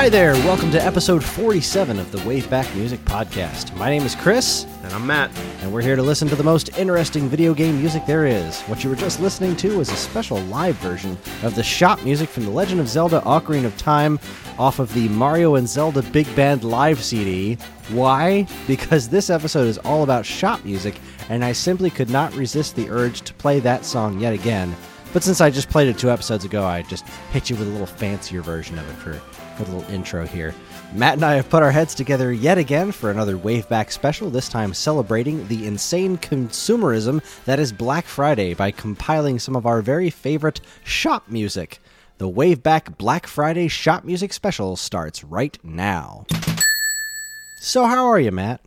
Hi there, welcome to episode 47 of the Waveback Music Podcast. My name is Chris, And I'm Matt. and we're here to listen to the most interesting video game music there is. What you were just listening to was a special live version of the shop music from The Legend of Zelda Ocarina of Time off of the Mario and Zelda Big Band live CD. Why? Because this episode is all about shop music, and I simply could not resist the urge to play that song yet again. But since I just played it two episodes ago, I just hit you with a little fancier version of it for, the little intro here. Matt and I have put our heads together yet again for another Waveback special, this time celebrating the insane consumerism that is Black Friday by compiling some of our very favorite shop music. The Waveback Black Friday Shop Music Special starts right now. So, how are you, Matt?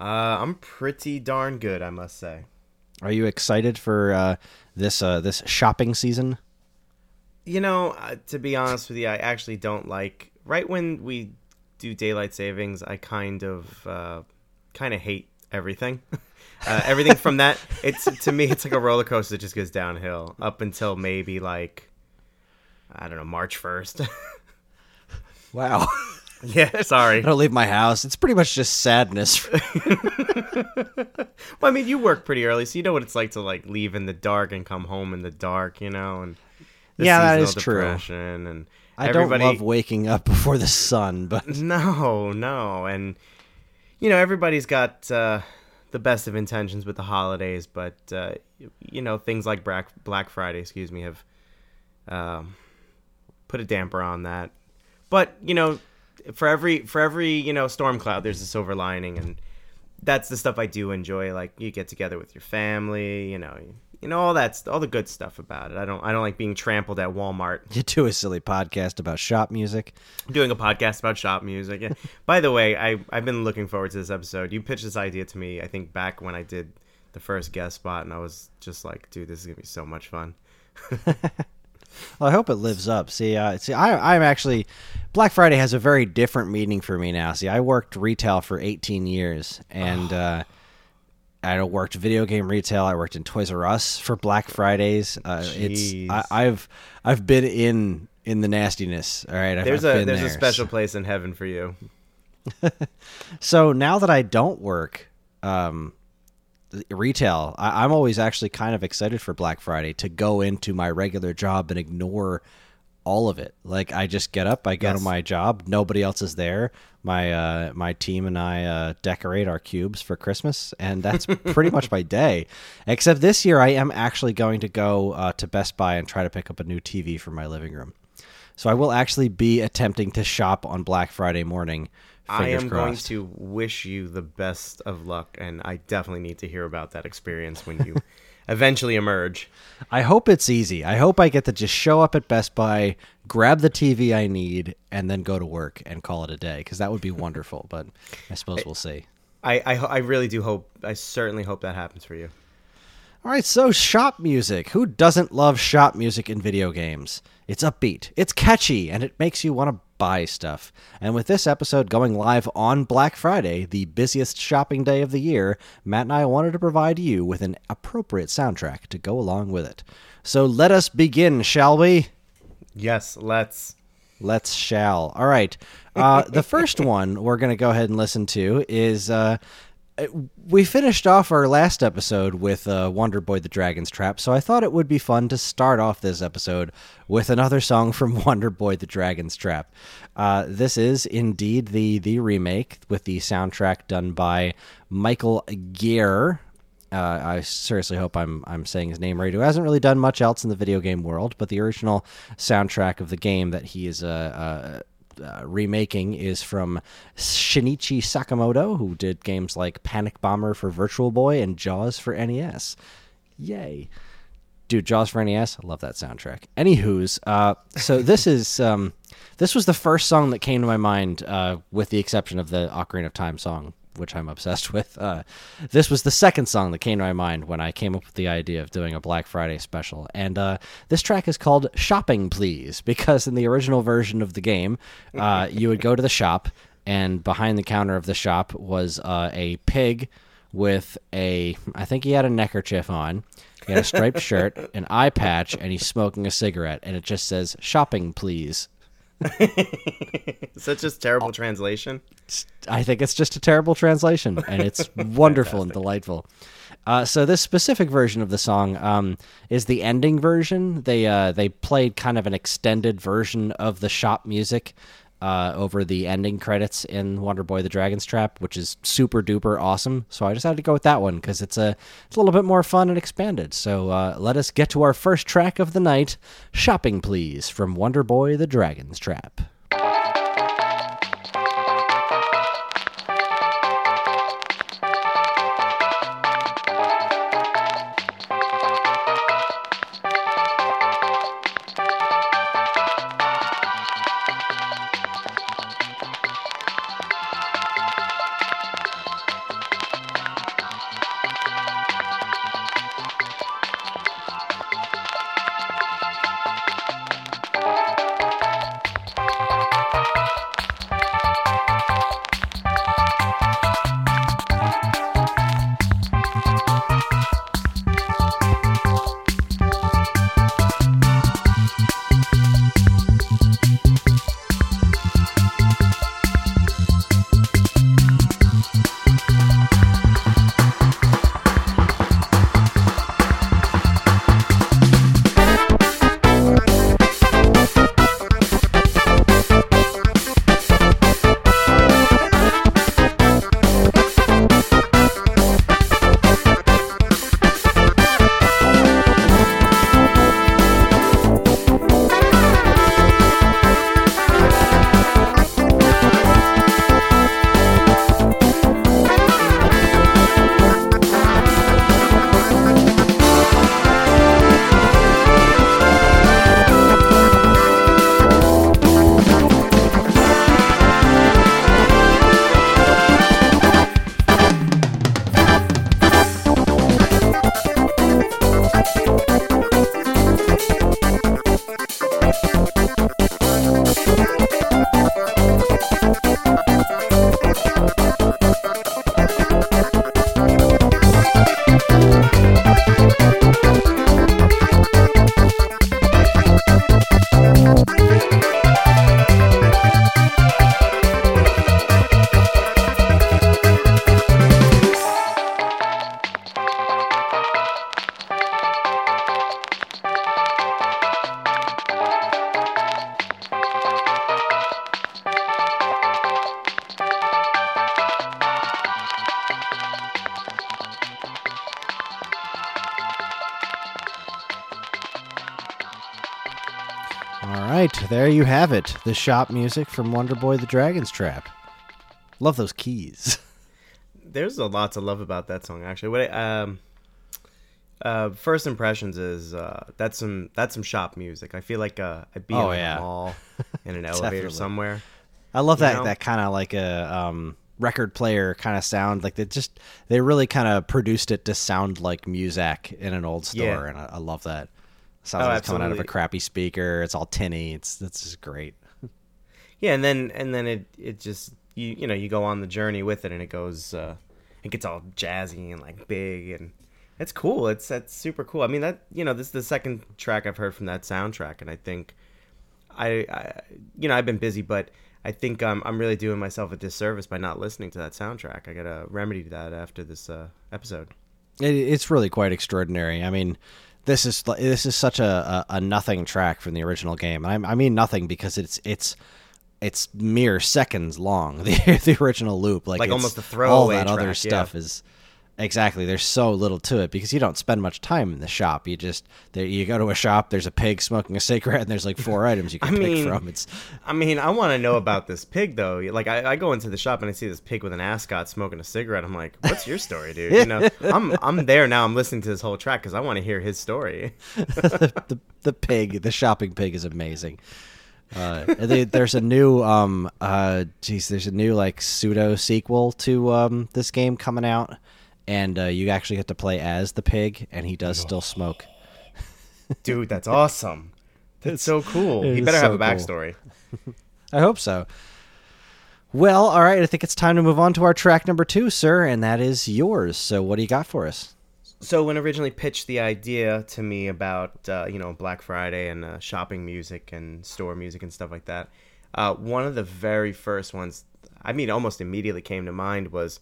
Uh, I'm pretty darn good, I must say. Are you excited for uh, this uh, this shopping season? You know, uh, to be honest with you, I actually don't like. Right when we do daylight savings, I kind of, uh, kind of hate everything. uh, everything from that, it's to me, it's like a roller coaster that just goes downhill up until maybe like, I don't know, March first. Wow. yeah, sorry. I don't leave my house. It's pretty much just sadness. Well, I mean, you work pretty early, so you know what it's like to like leave in the dark and come home in the dark, you know, and Yeah, that is true. And I everybody, don't love waking up before the sun, but No, no, and you know everybody's got uh, the best of intentions with the holidays, but uh, you know things like Black Black Friday, excuse me, have um, put a damper on that. But you know, for every for every you know storm cloud, there's a silver lining, and that's the stuff I do enjoy. Like you get together with your family, you know, you know all that's all the good stuff about it. I don't I don't like being trampled at Walmart. you do a silly podcast about shop music. doing a podcast about shop music. Yeah. By the way, I I've been looking forward to this episode. You pitched this idea to me, I think back when I did the first guest spot, and I was just like, dude, this is gonna be so much fun. Well, I hope it lives up. See, uh, see, I, I'm actually Black Friday has a very different meaning for me now. See, I worked retail for 18 years, and uh, I worked video game retail. I worked in Toys R Us for Black Fridays. Uh, it's I, I've I've been in in the nastiness. All right, I've, There's I've a there's there. a special place in heaven for you. So now that I don't work um, retail, I, I'm always actually kind of excited for Black Friday to go into my regular job and ignore all of it. Like I just get up, I go Yes. to my job, nobody else is there. My uh, my team and I uh, decorate our cubes for Christmas, and that's pretty much my day. Except this year, I am actually going to go uh, to Best Buy and try to pick up a new TV for my living room. So I will actually be attempting to shop on Black Friday morning. I am going crossed. to wish you the best of luck, and I definitely need to hear about that experience when you eventually emerge. I hope it's easy. I hope I get to just show up at Best Buy, grab the TV I need, and then go to work and call it a day because that would be wonderful. But I suppose we'll see. I, I I really do hope. I certainly hope that happens for you. All right, so shop music. Who doesn't love shop music in video games? It's upbeat, it's catchy, and it makes you want to buy stuff. And with this episode going live on Black Friday, the busiest shopping day of the year, Matt and I wanted to provide you with an appropriate soundtrack to go along with it. So let us begin, shall we? Yes, let's. Let's shall. All right. Uh, the first one we're going to go ahead and listen to is uh, we finished off our last episode with uh, Wonder Boy the Dragon's Trap, so I thought it would be fun to start off this episode with another song from Wonder Boy the Dragon's Trap. Uh, this is indeed the the remake with the soundtrack done by Michael Geyre. Uh, I seriously hope I'm I'm saying his name right. Who hasn't really done much else in the video game world, but the original soundtrack of the game that he is uh, remaking is from Shinichi Sakamoto, who did games like Panic Bomber for Virtual Boy and Jaws for NES. Yay! Dude, Jaws for NES, I love that soundtrack. Anywho's, uh, so this is um, this was the first song that came to my mind, uh, with the exception of the Ocarina of Time song, which I'm obsessed with. Uh, this was the second song that came to my mind when I came up with the idea of doing a Black Friday special. And uh, this track is called Shopping Please, because in the original version of the game, uh, you would go to the shop, and behind the counter of the shop was uh, a pig with a, I think he had a neckerchief on. He had a striped shirt, an eye patch, and he's smoking a cigarette, and it just says "Shopping, please." Such a terrible translation. I think it's just a terrible translation, and it's wonderful and delightful. Uh, so this specific version of the song um, is the ending version. They uh, they played kind of an extended version of the shop music uh, over the ending credits in Wonder Boy: The Dragon's Trap, which is super duper awesome. So I decided to go with that one because it's a it's a little bit more fun and expanded. So uh, let us get to our first track of the night, "Shopping Please" from Wonder Boy: The Dragon's Trap. You have it. The shop music from Wonder Boy the Dragon's Trap. Love those keys. There's a lot to love about that song, actually. What I, um, uh, first impressions is uh, that's some that's some shop music. I feel like uh, I'd be Oh, in yeah. a mall in an elevator somewhere. I love that know? that kind of like a um, record player kind of sound. Like they just they really kind of produced it to sound like music in an old store, Yeah. and I, I love that. Sounds Oh, like it's coming out of a crappy speaker. It's all tinny. It's that's just great. Yeah, and then and then it it just you you know you go on the journey with it, and it goes uh, it gets all jazzy and like big, and it's cool. It's that's super cool. I mean that you know this is the second track I've heard from that soundtrack, and I think I, I you know I've been busy, but I think um, I'm really doing myself a disservice by not listening to that soundtrack. I gotta remedy that after this uh, episode. It, it's really quite extraordinary. I mean, this is this is such a, a, a nothing track from the original game. I, I mean nothing because it's it's it's mere seconds long. The the original loop, like Like almost All throwaway that other stuff yeah. is exactly. There's so little to it because you don't spend much time in the shop. You just there, you go to a shop. There's a pig smoking a cigarette, and there's like four items you can I pick mean, from. It's I mean, I want to know about this pig though. Like, I, I go into the shop and I see this pig with an ascot smoking a cigarette. I'm like, "What's your story, dude?" You know, I'm I'm there now. I'm listening to this whole track because I want to hear his story. the the pig, the shopping pig is amazing. Uh, they, there's a new um uh geez, there's a new like pseudo sequel to um this game coming out, and uh, you actually get to play as the pig, and he does still smoke. Dude, that's awesome. That's so cool. He better have so a cool. backstory. I hope so. Well, all right, I think it's time to move on to our track number two, sir, and that is yours. So, what do you got for us? so when originally pitched the idea to me about uh, you know Black Friday and uh, shopping music and store music and stuff like that, uh, one of the very first ones, I mean, almost immediately came to mind was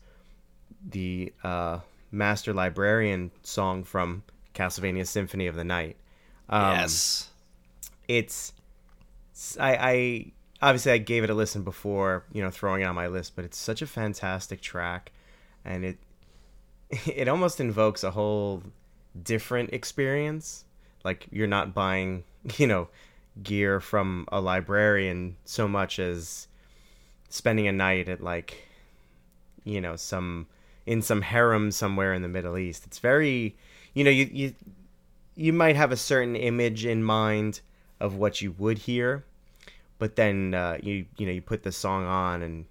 the uh, Master Librarian song from Castlevania Symphony of the Night. Um, yes. it's I, I obviously I gave it a listen before you know throwing it on my list, but it's such a fantastic track, and it it almost invokes a whole different experience. Like you're not buying you know gear from a librarian so much as spending a night at like you know some in some harem somewhere in the Middle East. It's very you know you you you might have a certain image in mind of what you would hear, but then uh, you you know you put the song on and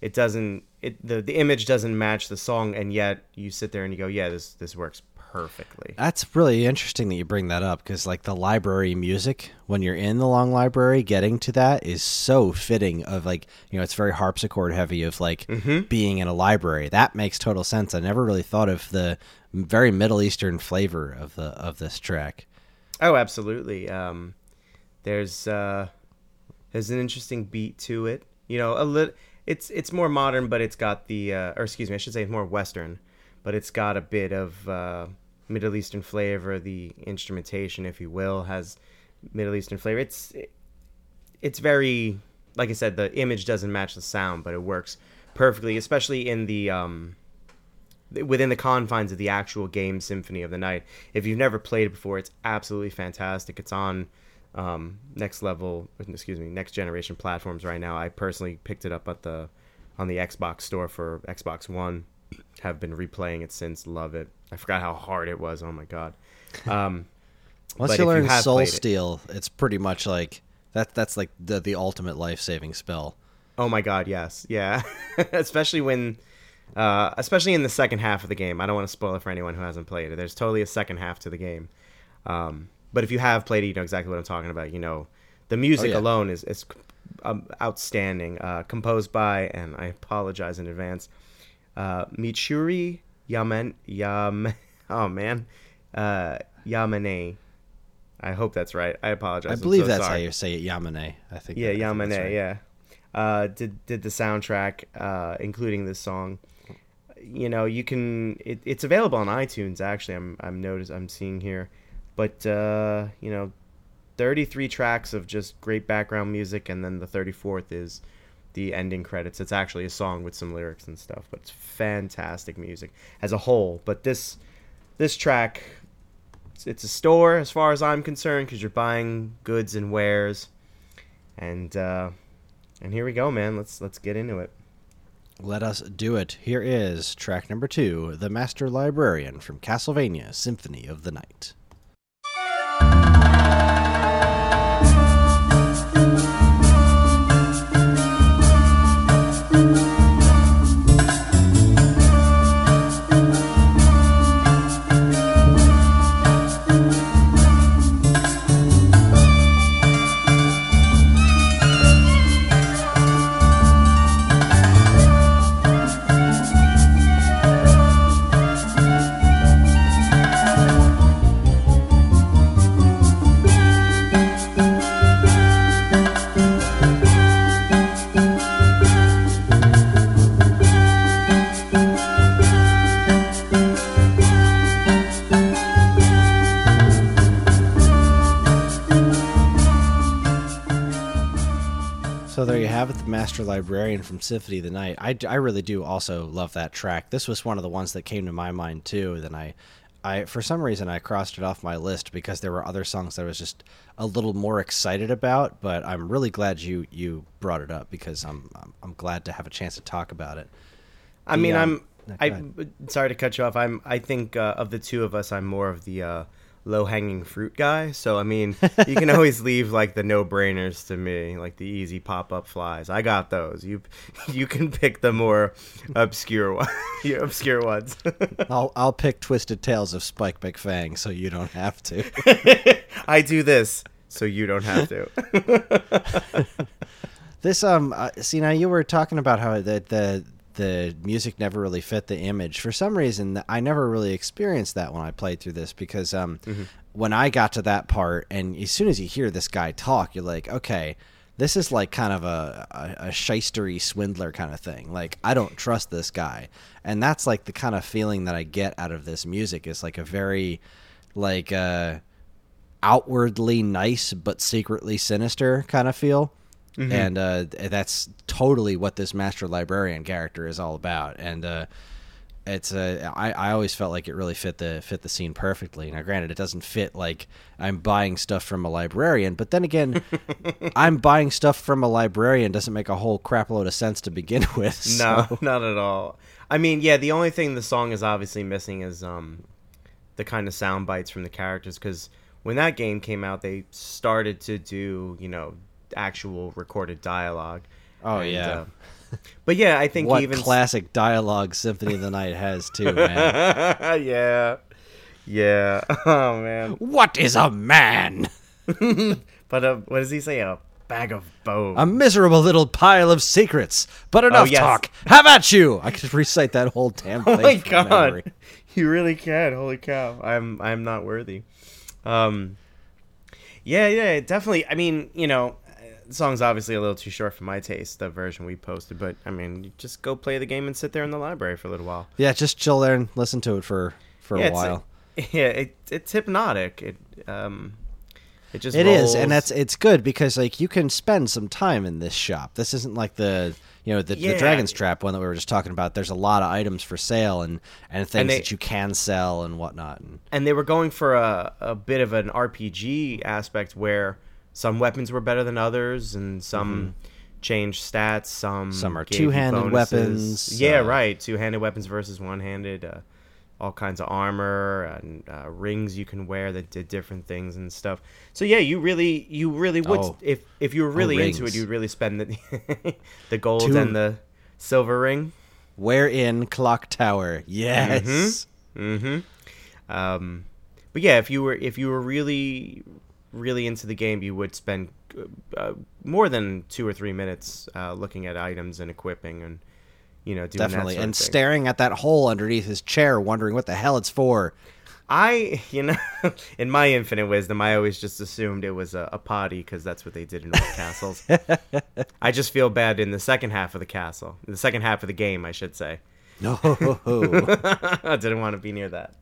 it doesn't it the the image doesn't match the song, and yet you sit there and you go, yeah, this this works perfectly. That's really interesting that you bring that up because, like, the library music when you're in the long library, getting to that is so fitting. Of like, you know, it's very harpsichord heavy. Of like being in a library, that makes total sense. I never really thought of the very Middle Eastern flavor of the of this track. Oh, absolutely. Um, there's uh, there's an interesting beat to it. You know, a little. It's it's more modern, but it's got the uh, or excuse me, I should say it's more Western, but it's got a bit of uh, Middle Eastern flavor. The instrumentation, if you will, has Middle Eastern flavor. It's it's very like I said, the image doesn't match the sound, but it works perfectly, especially in the um, within the confines of the actual game Symphony of the Night. If you've never played it before, it's absolutely fantastic. It's on um, next level, excuse me, next generation platforms right now. I personally picked it up at the on the Xbox store for Xbox One. Have been replaying it since. Love it. I forgot how hard it was. Oh my god. Um, Once you learn have Soul played it- Steal, it's pretty much like that. That's like the the ultimate life saving spell. Oh my god, yes, yeah. especially when, uh, especially in the second half of the game. I don't want to spoil it for anyone who hasn't played it. There's totally a second half to the game. Um, but if you have played it, you know exactly what I'm talking about. You know, the music Oh, yeah. alone is is um, outstanding. Uh, composed by, and I apologize in advance, uh, Michuri Yaman Yam. Oh man, uh, Yamane. I hope that's right. I apologize. I believe so that's sorry. how you say it, Yamane. I think. Yeah, think Yamane, right. yeah. Uh, did did the soundtrack, uh, including this song. You know, you can. It, it's available on iTunes. Actually, I'm I'm notice I'm seeing here, but uh, you know, 33 tracks of just great background music, and then the 34th is the ending credits. It's actually a song with some lyrics and stuff, but it's fantastic music as a whole. But this this track, it's, it's a store as far as I'm concerned because you're buying goods and wares and uh, and here we go, man. Let's let's get into it. Let us do it. Here is track number two, The Master Librarian from Castlevania Symphony of the Night. Master Librarian from Symphony of the Night. I, I really do also love that track. This was one of the ones that came to my mind too. Then I, I for some reason I crossed it off my list because there were other songs that I was just a little more excited about. But I'm really glad you you brought it up because I'm I'm, I'm glad to have a chance to talk about it. I The, mean, um, I'm. no, I sorry to cut you off. I'm. I think uh, of the two of us, I'm more of the uh, low hanging fruit guy. So I mean, you can always leave like the no brainers to me, like the easy pop up flies. I got those. You you can pick the more obscure one, obscure ones. I'll I'll pick Twisted Tales of Spike McFang so you don't have to. I do this, so you don't have to. This um, uh, see now you were talking about how the the the music never really fit the image. For some reason, I never really experienced that when I played through this because um, Mm-hmm. when I got to that part, and as soon as you hear this guy talk, you're like, okay, this is like kind of a, a, a shystery swindler kind of thing. Like, I don't trust this guy. And that's like the kind of feeling that I get out of this music is like a very, like, uh, outwardly nice but secretly sinister kind of feel. And uh, that's totally what this master librarian character is all about. And uh, it's uh, I, I always felt like it really fit the fit the scene perfectly. Now, granted, it doesn't fit like I'm buying stuff from a librarian, but then again, I'm buying stuff from a librarian doesn't make a whole crap load of sense to begin with. No, not at all. I mean, yeah, the only thing the song is obviously missing is um, the kind of sound bites from the characters because when that game came out, they started to do you know actual recorded dialogue. Oh, yeah. but yeah, I think what even classic dialogue Symphony of the Night has too, man. yeah, yeah. Oh man. what is a man? But uh, what does he say? A bag of bones. A miserable little pile of secrets. But enough Oh, yes. talk. Have at you. I could recite that whole damn thing. Oh my god, memory. you really can! Holy cow, I'm I'm not worthy. Um, yeah, yeah, definitely. I mean, you know, song's obviously a little too short for my taste. The version we posted, but I mean, you just go play the game and sit there in the library for a little while. Yeah, just chill there and listen to it for for yeah, a while. yeah, it, it's hypnotic. It um, it just It is, rolls. and that's it's good because like you can spend some time in this shop. This isn't like the you know the, the Dragon's Trap one that we were just talking about. There's a lot of items for sale and and things they- that you can sell and whatnot. And and they were going for a, a bit of an RPG aspect where some weapons were better than others and some changed stats. Some Mm-hmm. Some are two-handed weapons, Yeah, uh, right. Two handed weapons versus one handed. Uh, all kinds of armor and uh, rings you can wear that did different things and stuff. So yeah, you really, you really would Oh. if if you were really into it, you'd really spend the the gold Two- and the silver ring. where in Clock Tower? Yes. Mm-hmm. Um, but yeah, if you were if you were really really into the game, you would spend uh, more than two or three minutes uh, looking at items and equipping and you know doing Definitely, and staring at that hole underneath his chair, wondering what the hell it's for. I you know in my infinite wisdom, I always just assumed it was a, a potty because that's what they did in all castles. I just feel bad in the second half of the castle, the second half of the game, I should say. No, I didn't want to be near that.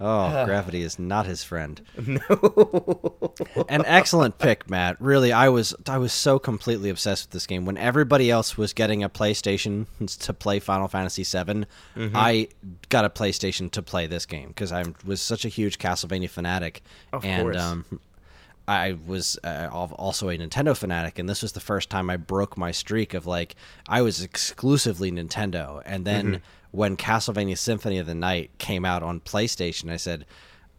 Oh, gravity is not his friend. No. An excellent pick, Matt. Really, I was I was so completely obsessed with this game. When everybody else was getting a PlayStation to play Final Fantasy VII, Mm-hmm. I got a PlayStation to play this game because I was such a huge Castlevania fanatic, Of and course. um, I was uh, also a Nintendo fanatic, and this was the first time I broke my streak of like I was exclusively Nintendo. And then Mm-hmm. when Castlevania Symphony of the Night came out on PlayStation, I said,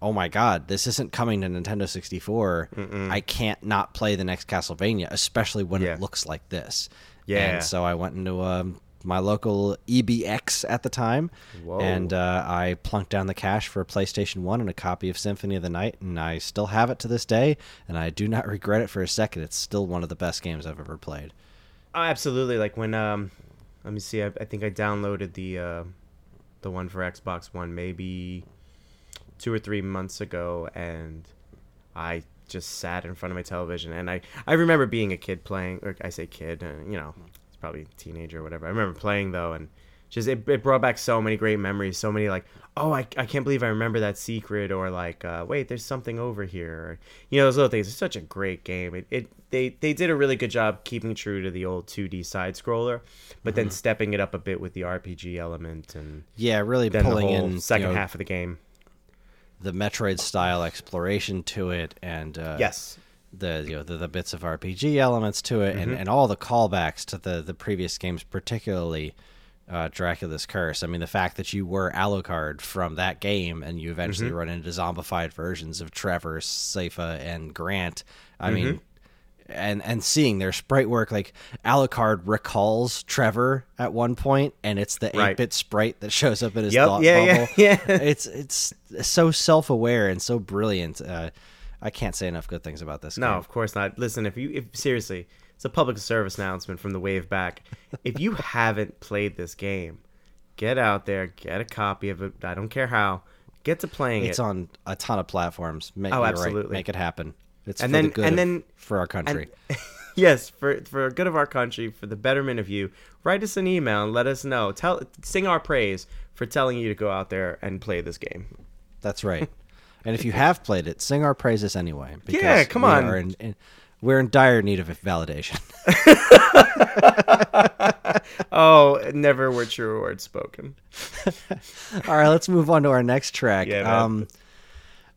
"Oh my God, this isn't coming to Nintendo 64. I can't not play the next Castlevania, especially when Yeah. it looks like this." Yeah. And so I went into um, my local EBX at the time, Whoa. and uh, I plunked down the cash for a PlayStation 1 and a copy of Symphony of the Night, and I still have it to this day, and I do not regret it for a second. It's still one of the best games I've ever played. Oh, absolutely. Like when um, let me see. I, I think I downloaded the uh, the one for Xbox One maybe two or three months ago, and I just sat in front of my television, and I I remember being a kid playing, or I say kid, uh, you know, probably a teenager or whatever. I remember playing though, and just it, it brought back so many great memories, so many like, oh, I, I can't believe I remember that secret, or like, uh, wait, there's something over here, or, you know, those little things. It's such a great game. It, it they they did a really good job keeping true to the old 2D side scroller, but then stepping it up a bit with the RPG element and Yeah, really then the pulling whole in second you know, half of the game. the Metroid style exploration to it, and uh, Yes. The you know the, the bits of RPG elements to it, and, and all the callbacks to the the previous games, particularly uh, Dracula's Curse. I mean, the fact that you were Alucard from that game, and you eventually run into zombified versions of Trevor, Sypha, and Grant. I mean. And, and seeing their sprite work, like Alucard recalls Trevor at one point, and it's the eight Right. bit sprite that shows up in his Yep, thought yeah, yeah, bubble. yeah. It's it's so self aware and so brilliant. Uh, I can't say enough good things about this. No, game. of course not. Listen, if you if seriously, it's a public service announcement from the wave back. If you haven't played this game, get out there, get a copy of it. I don't care how. Get to playing It's it. It's on a ton of platforms. Make, Oh, you're right. absolutely. Make it happen. It's And for then- the good and of- then- for our country. yes, for for the good of our country, for the betterment of you, write us an email and let us know. Tell sing our praise for telling you to go out there and play this game. That's right. and if you have played it, sing our praises anyway. because Yeah, come on. are in- in- we're in dire need of validation. Oh, never were truer words spoken. All right, let's move on to our next track. Yeah. Um,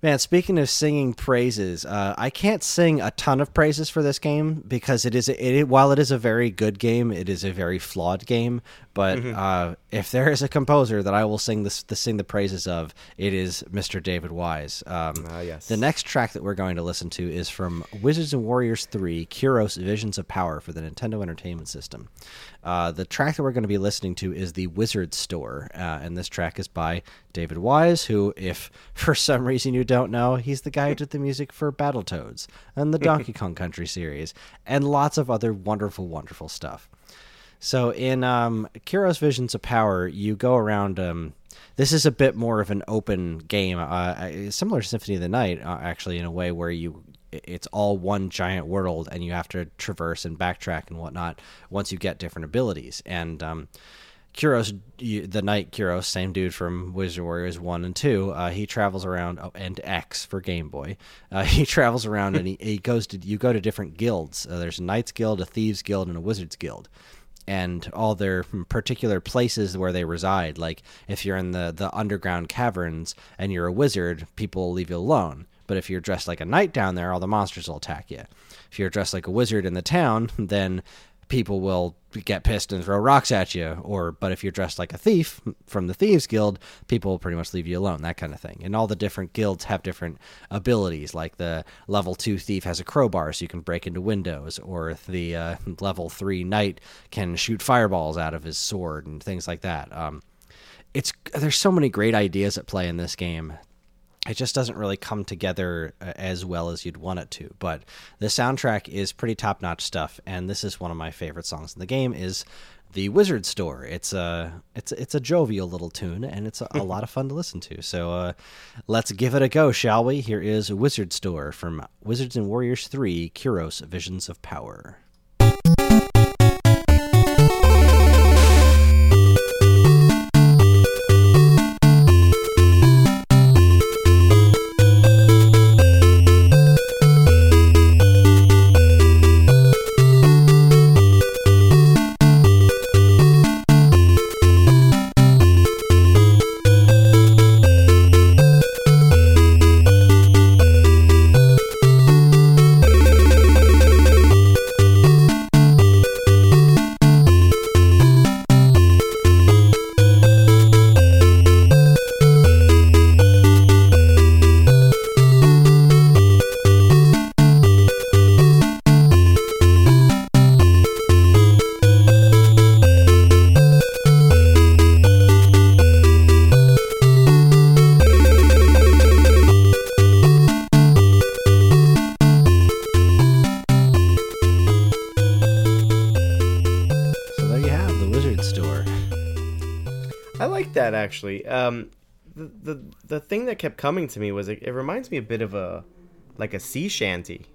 man, speaking of singing praises, uh, I can't sing a ton of praises for this game because it is it, it while it is a very good game, it is a very flawed game. But Mm-hmm. uh, if there is a composer that I will sing this the sing the praises of, it is Mr. David Wise. Um, Ah, yes. The next track that we're going to listen to is from Wizards and Warriors 3 Kuros Visions of Power for the Nintendo Entertainment System. Uh, the track that we're going to be listening to is the Wizard Store, uh, and this track is by David Wise, who, if for some reason you don't know, he's the guy who did the music for Battletoads and the Donkey Kong Country series, and lots of other wonderful, wonderful stuff. So in um, Kuros Visions of Power, you go around. Um, this is a bit more of an open game, uh, similar to Symphony of the Night, uh, actually, in a way where you it's all one giant world, and you have to traverse and backtrack and whatnot once you get different abilities. And um, Kuros, the Knight Kuros, same dude from Wizard Warriors one and two. Uh, he travels around, oh, and X for Game Boy. Uh, he travels around and he, he goes to you go to different guilds. Uh, there's a Knights Guild, a Thieves Guild, and a Wizards Guild and all their particular places where they reside. Like if you're in the the underground caverns and you're a wizard, people will leave you alone. But if you're dressed like a knight down there, all the monsters will attack you. If you're dressed like a wizard in the town, then people will get pissed and throw rocks at you. Or but if you're dressed like a thief from the thieves guild people will pretty much leave you alone that kind of thing. And all the different guilds have different abilities like the level 2 thief has a crowbar so you can break into windows or the uh, level 3 knight can shoot fireballs out of his sword and things like that. Um, it's there's so many great ideas at play in this game it just doesn't really come together uh, as well as you'd want it to but the soundtrack is pretty top-notch stuff and this is one of my favorite songs in the game is the wizard store. It's a it's it's a jovial little tune and it's a, a lot of fun to listen to so uh, let's give it a go shall we? Here is wizard store from wizards and warriors 3 kuros visions of power that actually. Um, the, the the thing that kept coming to me was it, it reminds me a bit of a like a sea shanty.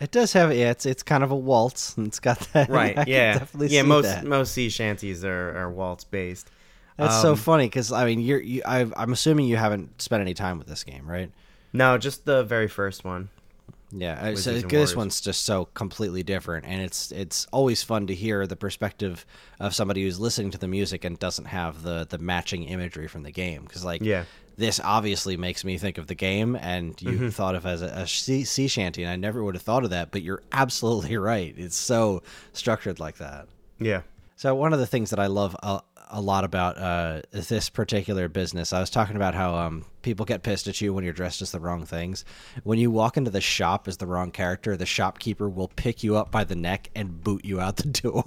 it does have yeah it's it's kind of a waltz and it's got that Right. I yeah. definitely yeah. Most that. most sea shanties are, are waltz based. That's so Um, funny because I mean, you're you, I've, I'm assuming you haven't spent any time with this game, right? No, just the very first one. Yeah, uh, so this one's just so completely different, and it's it's always fun to hear the perspective of somebody who's listening to the music and doesn't have the the matching imagery from the game. Because like, Yeah. this obviously makes me think of the game, and you Mm-hmm. thought of as a, a sea, sea shanty, and I never would have thought of that. But you're absolutely right; it's so structured like that. Yeah. So one of the things that I love a, a lot about uh, this particular business, I was talking about how um, people get pissed at you when you're dressed as the wrong things. When you walk into the shop as the wrong character, the shopkeeper will pick you up by the neck and boot you out the door.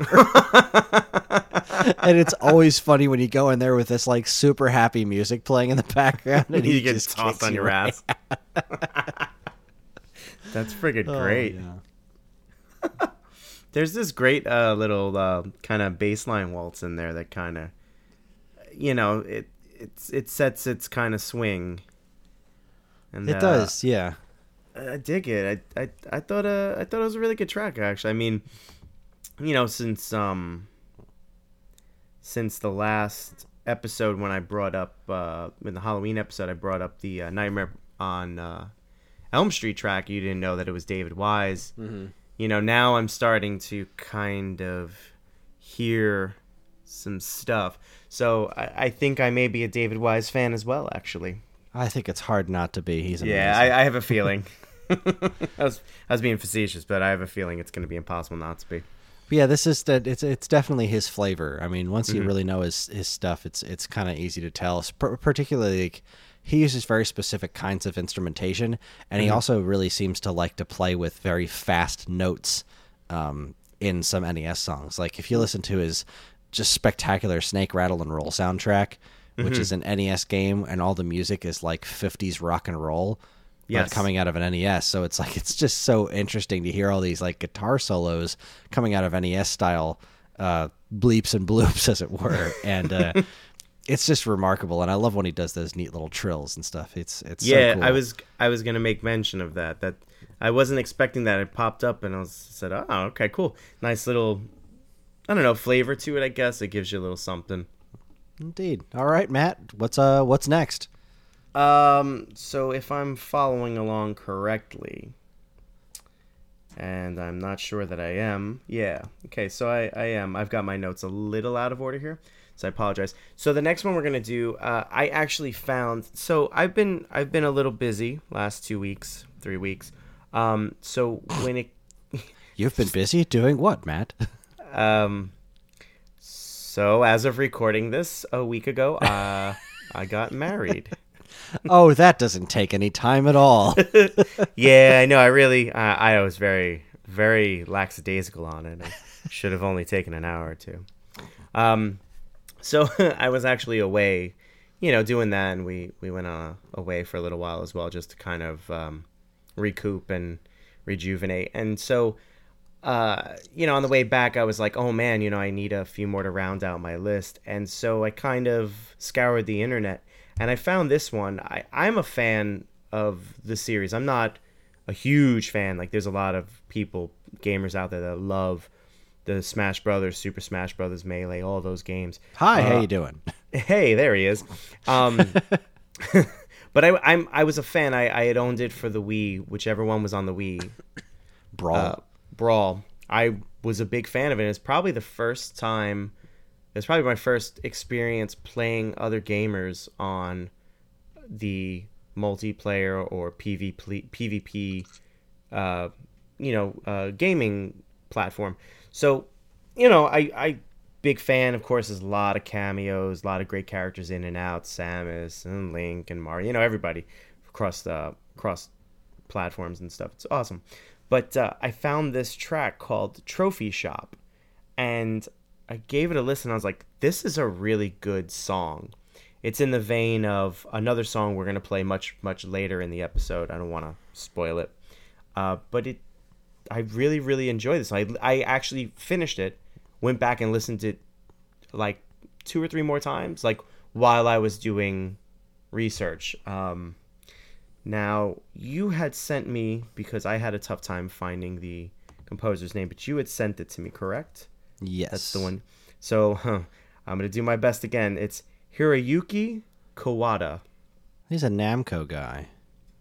and it's always funny when you go in there with this like super happy music playing in the background, and you he get just tossed on your right ass. That's friggin' Oh, great. yeah. There's this great uh, little uh, kind of baseline waltz in there that kind of, you know, it it's it sets its kind of swing. And, it uh, does, yeah. I dig it. I I, I thought uh I thought it was a really good track actually. I mean, you know, since um since the last episode when I brought up uh in the Halloween episode I brought up the uh, Nightmare on uh, Elm Street track, you didn't know that it was David Wise. Mm-hmm. You know, now I'm starting to kind of hear some stuff. So I, I think I may be a David Wise fan as well, actually. I think it's hard not to be. He's amazing. yeah. I, I have a feeling. I was I was being facetious, but I have a feeling it's going to be impossible not to be. But yeah, this is that it's it's definitely his flavor. I mean, once mm-hmm. you really know his his stuff, it's it's kind of easy to tell. particularly, like, he uses very specific kinds of instrumentation, and mm-hmm. he also really seems to like to play with very fast notes um, in some NES songs. Like if you listen to his just spectacular Snake Rattle and Roll soundtrack, which mm-hmm. is an NES game, and all the music is like 50s rock and roll yes. coming out of an NES. So it's like it's just so interesting to hear all these like guitar solos coming out of NES style uh, bleeps and bloops, as it were, and uh, it's just remarkable. And I love when he does those neat little trills and stuff. It's it's yeah. So cool. I was I was gonna make mention of that. That I wasn't expecting that. It popped up, and I was said, "Oh, okay, cool, nice little." I don't know flavor to it. I guess it gives you a little something. Indeed. All right, Matt. What's uh what's next? Um, so if I'm following along correctly, and I'm not sure that I am, yeah. Okay, so I, I am. I've got my notes a little out of order here, so I apologize. So the next one we're gonna do, uh, I actually found. So I've been I've been a little busy last two weeks, three weeks. Um, so when it, you've been busy doing what, Matt? um, so as of recording this a week ago, uh, I got married oh, that doesn't take any time at all. yeah, I know. I really, uh, I was very, very lackadaisical on it. I should have only taken an hour or two. Um, so I was actually away, you know, doing that, and we we went uh, away for a little while as well, just to kind of um, recoup and rejuvenate. And so, uh, you know, on the way back, I was like, oh man, you know, I need a few more to round out my list. And so I kind of scoured the internet and I found this one. I, I'm a fan of the series. I'm not a huge fan. Like, there's a lot of people, gamers out there that love the Smash Brothers, Super Smash Brothers, Melee, all those games. Hi, uh, how you doing? Hey, there he is. Um, but I, I'm I was a fan. I, I had owned it for the Wii, whichever one was on the Wii. Brawl. Uh, Brawl. I was a big fan of it. It's probably the first time it's probably my first experience playing other gamers on the multiplayer or PvP, PvP uh, you know, uh, gaming platform. So, you know, I, I big fan. Of course, there's a lot of cameos, a lot of great characters in and out. Samus and Link and Mario. You know, everybody across the across platforms and stuff. It's awesome. But uh, I found this track called Trophy Shop, and I gave it a listen. I was like, this is a really good song. It's in the vein of another song we're gonna play much much later in the episode. I don't want to spoil it, uh, but it. I really really enjoy this. I I actually finished it, went back and listened to it like two or three more times, like while I was doing research. Um, now you had sent me because I had a tough time finding the composer's name, but you had sent it to me, correct? Yes. That's the one. So huh, I'm going to do my best again. It's Hiroyuki Kawada. He's a Namco guy.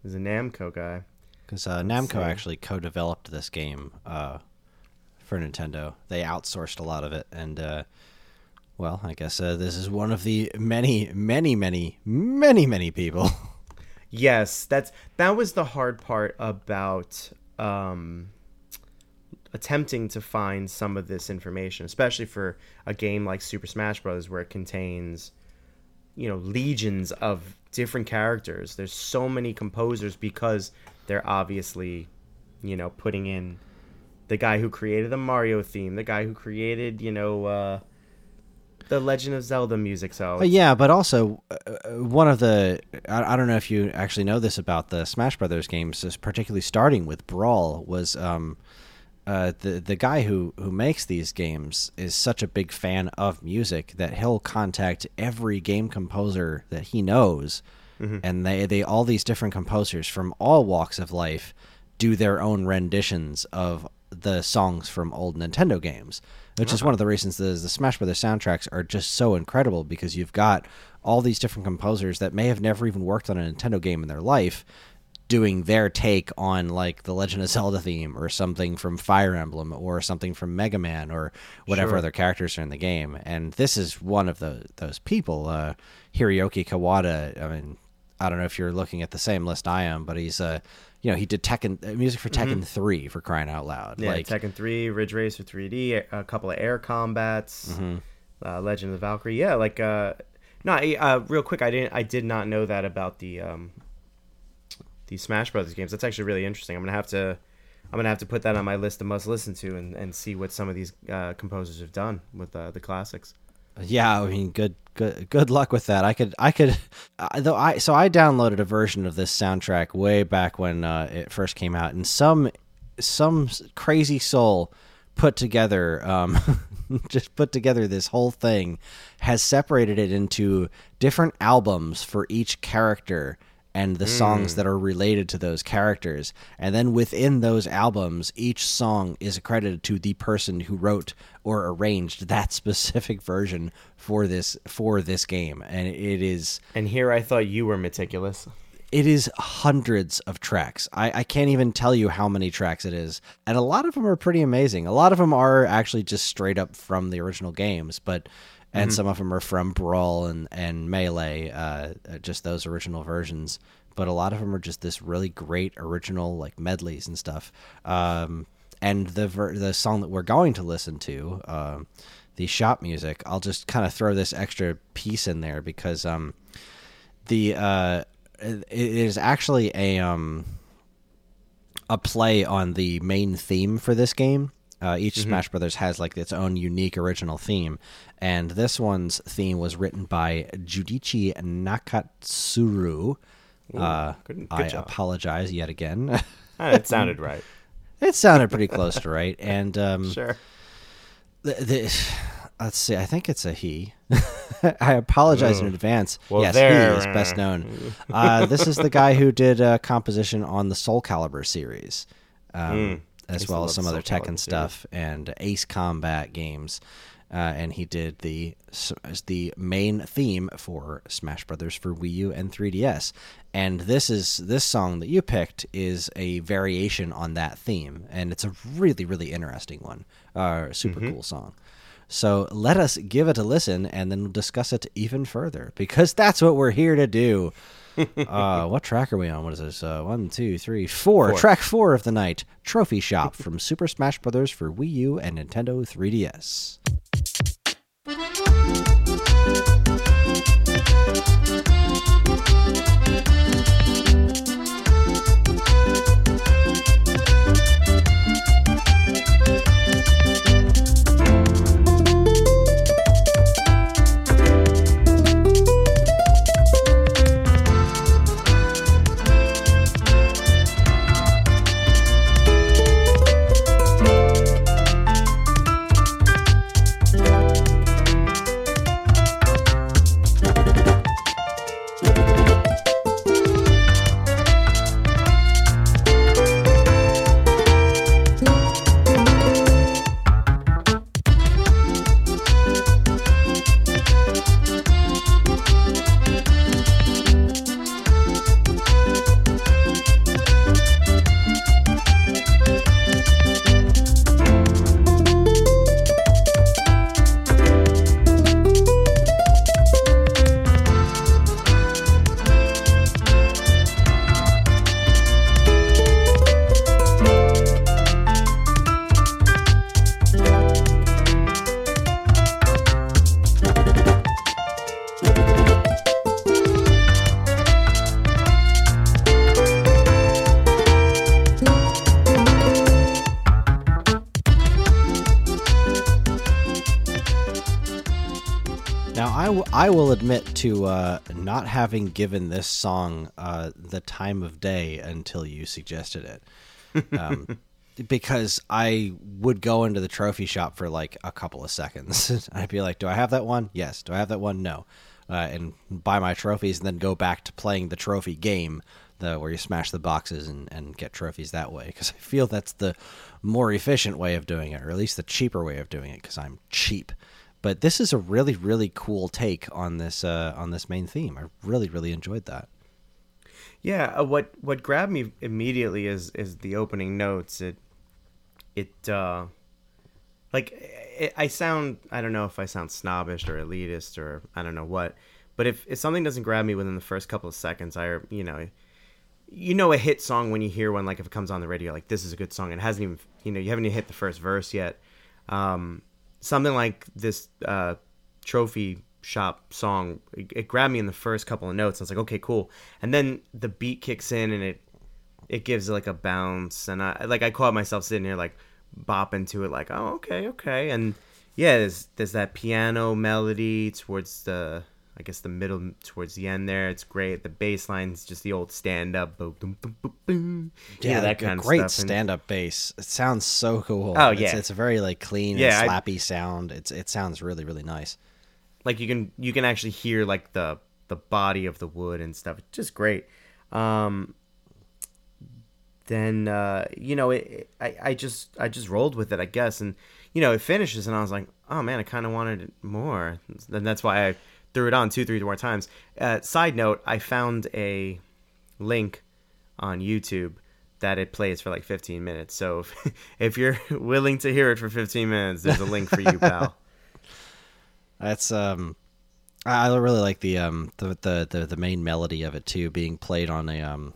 He's a Namco guy. Because uh, Namco actually co developed this game uh, for Nintendo. They outsourced a lot of it. And, uh, well, I guess uh, this is one of the many, many, many, many, many people. yes, that's that was the hard part about um, attempting to find some of this information, especially for a game like Super Smash Bros., where it contains, you know, legions of different characters. There's so many composers because they're obviously, you know, putting in the guy who created the Mario theme, the guy who created, you know, uh, the Legend of Zelda music. So yeah, but also uh, uh, one of the I, I, don't know if you actually know this about the Smash Brothers games, particularly starting with Brawl, was um, uh, the the guy who who makes these games is such a big fan of music that he'll contact every game composer that he knows, and they they all these different composers from all walks of life do their own renditions of the songs from old Nintendo games, which is one of the reasons the the Smash Brothers soundtracks are just so incredible because you've got all these different composers that may have never even worked on a Nintendo game in their life doing their take on like the Legend of Zelda theme or something from Fire Emblem or something from Mega Man or whatever Sure. other characters are in the game. And this is one of those those people, uh, Hiroyuki Kawada. I mean, I don't know if you're looking at the same list I am, but he's uh, you know, he did Tekken uh, music for Tekken Three for crying out loud. Mm-hmm. Yeah, like, Tekken 3, Ridge Racer 3D, a couple of air combats, Mm-hmm. uh, Legend of the Valkyrie. Yeah, like uh, no, uh, real quick, I didn't, I did not know that about the um, the Smash Brothers games. That's actually really interesting. I'm gonna have to, I'm gonna have to put that on my list of must listen to and, and see what some of these uh, composers have done with uh, the classics. Yeah, I mean, good, good, good luck with that. I could, I could, uh, though. I so I downloaded a version of this soundtrack way back when uh, it first came out, and some, some crazy soul put together, um, just put together this whole thing, has separated it into different albums for each character and the songs mm. that are related to those characters. And then within those albums, each song is accredited to the person who wrote or arranged that specific version for this for this game. And it is And here I thought you were meticulous. it is hundreds of tracks. I, I can't even tell you how many tracks it is. And a lot of them are pretty amazing. A lot of them are actually just straight up from the original games, but and some of them are from Brawl and, and Melee, uh, uh, just those original versions. But a lot of them are just this really great original like medleys and stuff. Um, and the ver- the song that we're going to listen to, um, the shop music, I'll just kind of throw this extra piece in there because um, the uh, it is actually a um a play on the main theme for this game. Uh, each Smash Brothers has like its own unique original theme, and this one's theme was written by Junichi Nakatsuru. uh, good- good I job. apologize yet again. Ah, it sounded right. it sounded pretty close to right, and um, Sure. the, the, let's see. I think it's a he. I apologize in advance. Well, yes, there- he is best known. Uh, this is the guy who did uh, composition on the Soul Calibur series, um, as well as some other Tekken stuff and Ace Combat games. Uh, and he did the the main theme for Smash Brothers for Wii U and 3DS. And this is this song that you picked is a variation on that theme, and it's a really really interesting one. Uh, super cool song. So let us give it a listen and then discuss it even further because that's what we're here to do. Uh, what track are we on? What is this? Uh, one, two, three, four. Four. Track four of the night. Trophy Shop from Super Smash Bros. for Wii U and Nintendo 3DS. Will admit to uh, not having given this song uh, the time of day until you suggested it. Um, because I would go into the trophy shop for like a couple of seconds. I'd be like, "Do I have that one? Yes. Do I have that one? No." Uh, and buy my trophies, and then go back to playing the trophy game, the where you smash the boxes and, and get trophies that way. Because I feel that's the more efficient way of doing it, or at least the cheaper way of doing it. Because I'm cheap. But this is a really really cool take on this uh, on this main theme. I really really enjoyed that. Yeah, uh, what what grabbed me immediately is is the opening notes. It it uh like it, I sound I don't know if I sound snobbish or elitist or I don't know what, but if if something doesn't grab me within the first couple of seconds, I you know you know a hit song when you hear one like if it comes on the radio like this is a good song it hasn't even you know you haven't even hit the first verse yet um, something like this uh, trophy shop song. It, it, grabbed me in the first couple of notes. I was like okay cool. And then the beat kicks in and it it gives like a bounce. And i like i caught myself sitting here like bopping to it like oh okay okay. And yeah there's there's that piano melody towards the I guess the middle towards the end there. It's great. The bass line's just the old stand up. Boom, boom, boom, yeah, that kind of great stand up bass. It sounds so cool. Oh yeah, it's, it's a very like clean yeah, and slappy I, sound. It's it sounds really really nice. Like you can you can actually hear like the the body of the wood and stuff. It's just great. Um, then uh, you know it, I I just I just rolled with it I guess and you know it finishes and I was like oh man I kind of wanted more and that's why I threw it on two, three more times. Uh, side note: I found a link on YouTube that it plays for like 15 minutes. So if, if you're willing to hear it for 15 minutes, there's a link for you, pal. That's um, I really like the um the, the the the main melody of it too, being played on a um,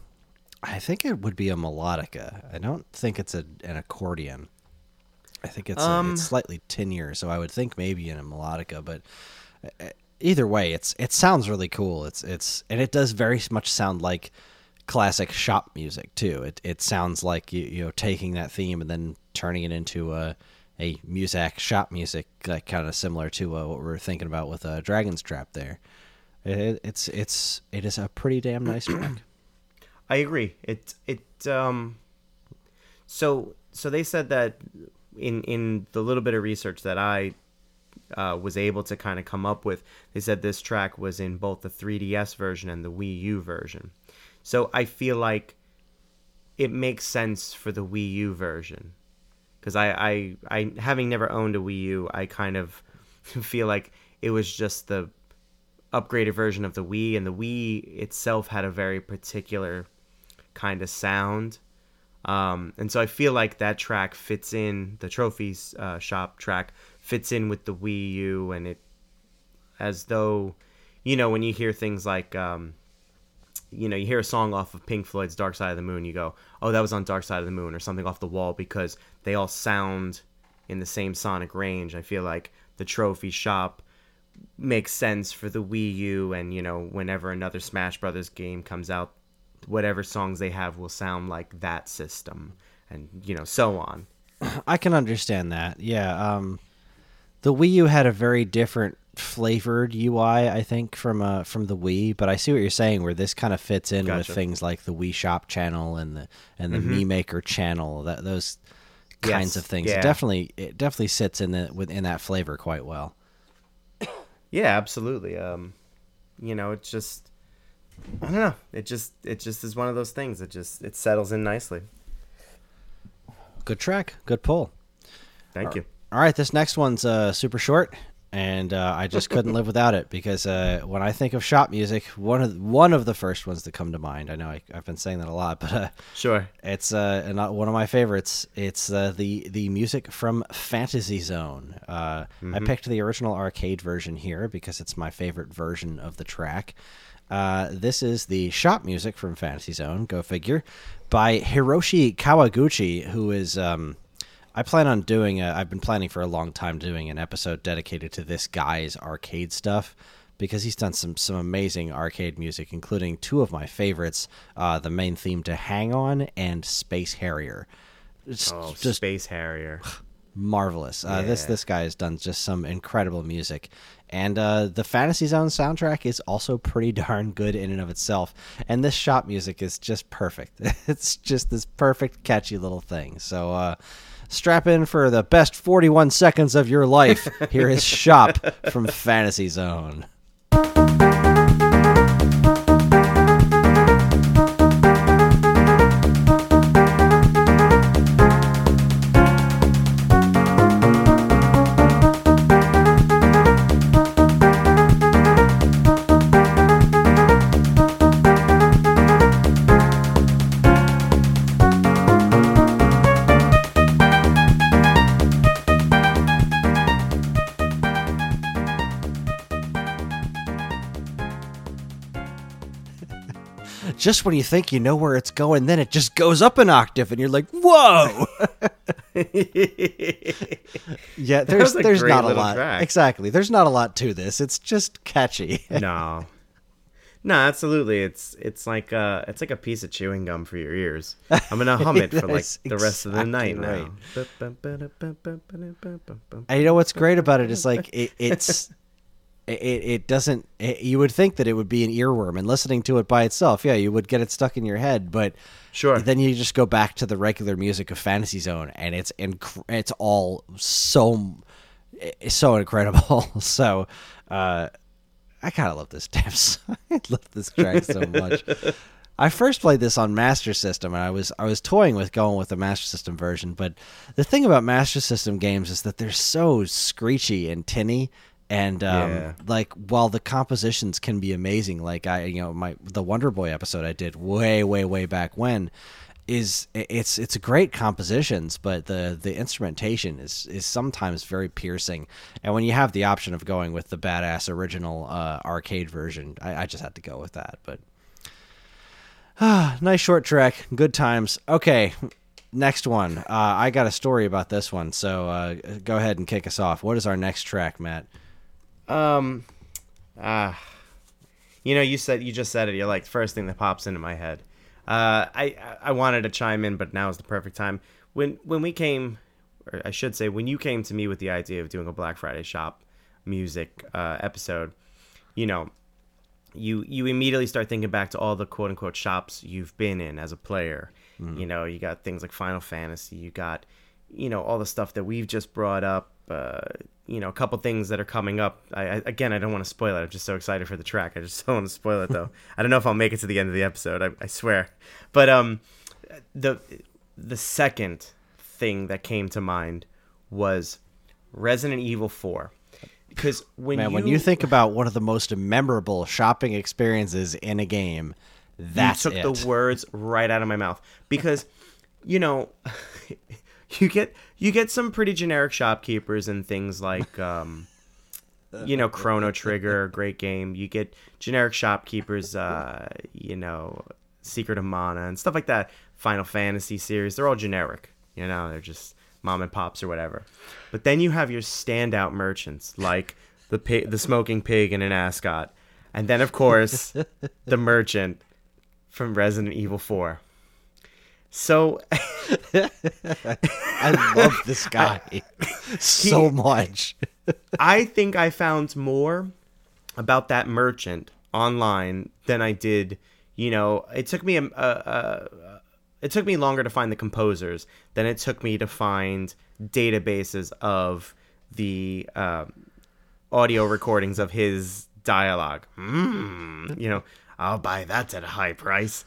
I think it would be a melodica. I don't think it's a an accordion. I think it's, um, a, it's slightly tinier, so I would think maybe in a melodica, but uh, either way, it's it sounds really cool. It's it's and it does very much sound like classic shop music too. It it sounds like you you know taking that theme and then turning it into a a Muzak shop music, like kind of similar to uh, what we are thinking about with uh, Dragon's Trap. There, it, it's it's it is a pretty damn nice track. I agree. It it um. So so they said that in in the little bit of research that I uh, was able to kind of come up with. They said this track was in both the 3DS version and the Wii U version. So I feel like it makes sense for the Wii U version because I, I, I, having never owned a Wii U, I kind of feel like it was just the upgraded version of the Wii, and the Wii itself had a very particular kind of sound. Um, and so I feel like that track fits in the trophies uh, shop track fits in with the Wii U, and it as though you know when you hear things like um, you know you hear a song off of Pink Floyd's Dark Side of the Moon, you go, oh that was on Dark Side of the Moon or something off the wall because they all sound in the same sonic range. I feel like the trophy shop makes sense for the Wii U, and you know whenever another Smash Brothers game comes out, whatever songs they have will sound like that system, and you know so on. I can understand that. Yeah. Um, the Wii U had a very different flavored UI, I think, from uh from the Wii. But I see what you're saying, where this kind of fits in gotcha. with things like the Wii Shop channel and the and the mm-hmm. Mii Maker channel. That those kinds yes. of things. Yeah. It definitely it definitely sits in the within that flavor quite well. Yeah, absolutely. Um, you know, it's just I don't know. It just it just is one of those things. It just it settles in nicely. Good track. Good pull. Thank you. All right, this next one's uh, super short, and uh, I just couldn't live without it because uh, when I think of shop music, one of one of the first ones that come to mind. I know I, have been saying that a lot, but uh, sure, it's uh, not one of my favorites. It's uh, the the music from Fantasy Zone. Mm-hmm. I picked the original arcade version here because it's my favorite version of the track. this is the shop music from Fantasy Zone. Go figure, by Hiroshi Kawaguchi, who is. Um, I plan on doing a, I've been planning for a long time doing an episode dedicated to this guy's arcade stuff because he's done some some amazing arcade music, including two of my favorites, uh, the main theme to Hang On and Space Harrier. It's oh, just Space Harrier. marvelous. Uh, This this guy has done just some incredible music, and uh, the Fantasy Zone soundtrack is also pretty darn good in and of itself. And this shop music is just perfect. it's just this perfect, catchy little thing. So. Strap in for the best 41 seconds of your life. Here is Shop from Fantasy Zone. Just when you think you know where it's going, then it just goes up an octave, and you're like, "Whoa!" yeah, there's a there's not a lot. track. Exactly, there's not a lot to this. It's just catchy. no. No, absolutely. It's it's like uh it's like a piece of chewing gum for your ears. I'm gonna hum it for like the rest of the night exactly now. and you know what's great about it is like it, it's. It, it doesn't. It, you would think that it would be an earworm, and listening to it by itself, yeah, you would get it stuck in your head. But Sure. then you just go back to the regular music of Fantasy Zone, and it's inc- it's all so it's so incredible. so, uh, I kind of love this damn song. I love this track so much. I first played this on Master System, and I was I was toying with going with the Master System version. But the thing about Master System games is that they're so screechy and tinny, and um, Yeah. like while the compositions can be amazing, like I you know my the Wonder Boy episode I did way way way back when is it's it's great compositions, but the the instrumentation is is sometimes very piercing. And when you have the option of going with the badass original uh, arcade version, I, I just had to go with that. But ah, nice short track, good times. Okay, next one. Uh, I got a story about this one, so uh, go ahead and kick us off. What is our next track, Matt? Um, ah, you know, you said you just said it. You're like first thing that pops into my head. Uh, I I wanted to chime in, but now is the perfect time. When when we came, or I should say, when you came to me with the idea of doing a Black Friday shop music uh, episode, you know, you you immediately start thinking back to all the quote unquote shops you've been in as a player. You know, you got things like Final Fantasy, you got you know all the stuff that we've just brought up. Uh, you know, a couple things that are coming up. I, I again, I don't want to spoil it. I'm just so excited for the track. I just don't want to spoil it though. I don't know if I'll make it to the end of the episode. I, I swear. But um, the the second thing that came to mind was Resident Evil Four. Because when Man, you, when you think about one of the most memorable shopping experiences in a game, that took it. the words right out of my mouth because you know you get you get some pretty generic shopkeepers and things like um you know chrono trigger great game. You get generic shopkeepers uh you know secret of mana and stuff like that. Final fantasy series. They're all generic you know they're just mom and pops or whatever. But then you have your standout merchants like the pi- the smoking pig and an ascot. And then of course the merchant from Resident Evil 4. So I love this guy so much. I think I found more about that merchant online than I did. You know, it took me a, a, a it took me longer to find the composers than it took me to find databases of the um, audio recordings of his dialogue. Mm, you know, I'll buy that at a high price.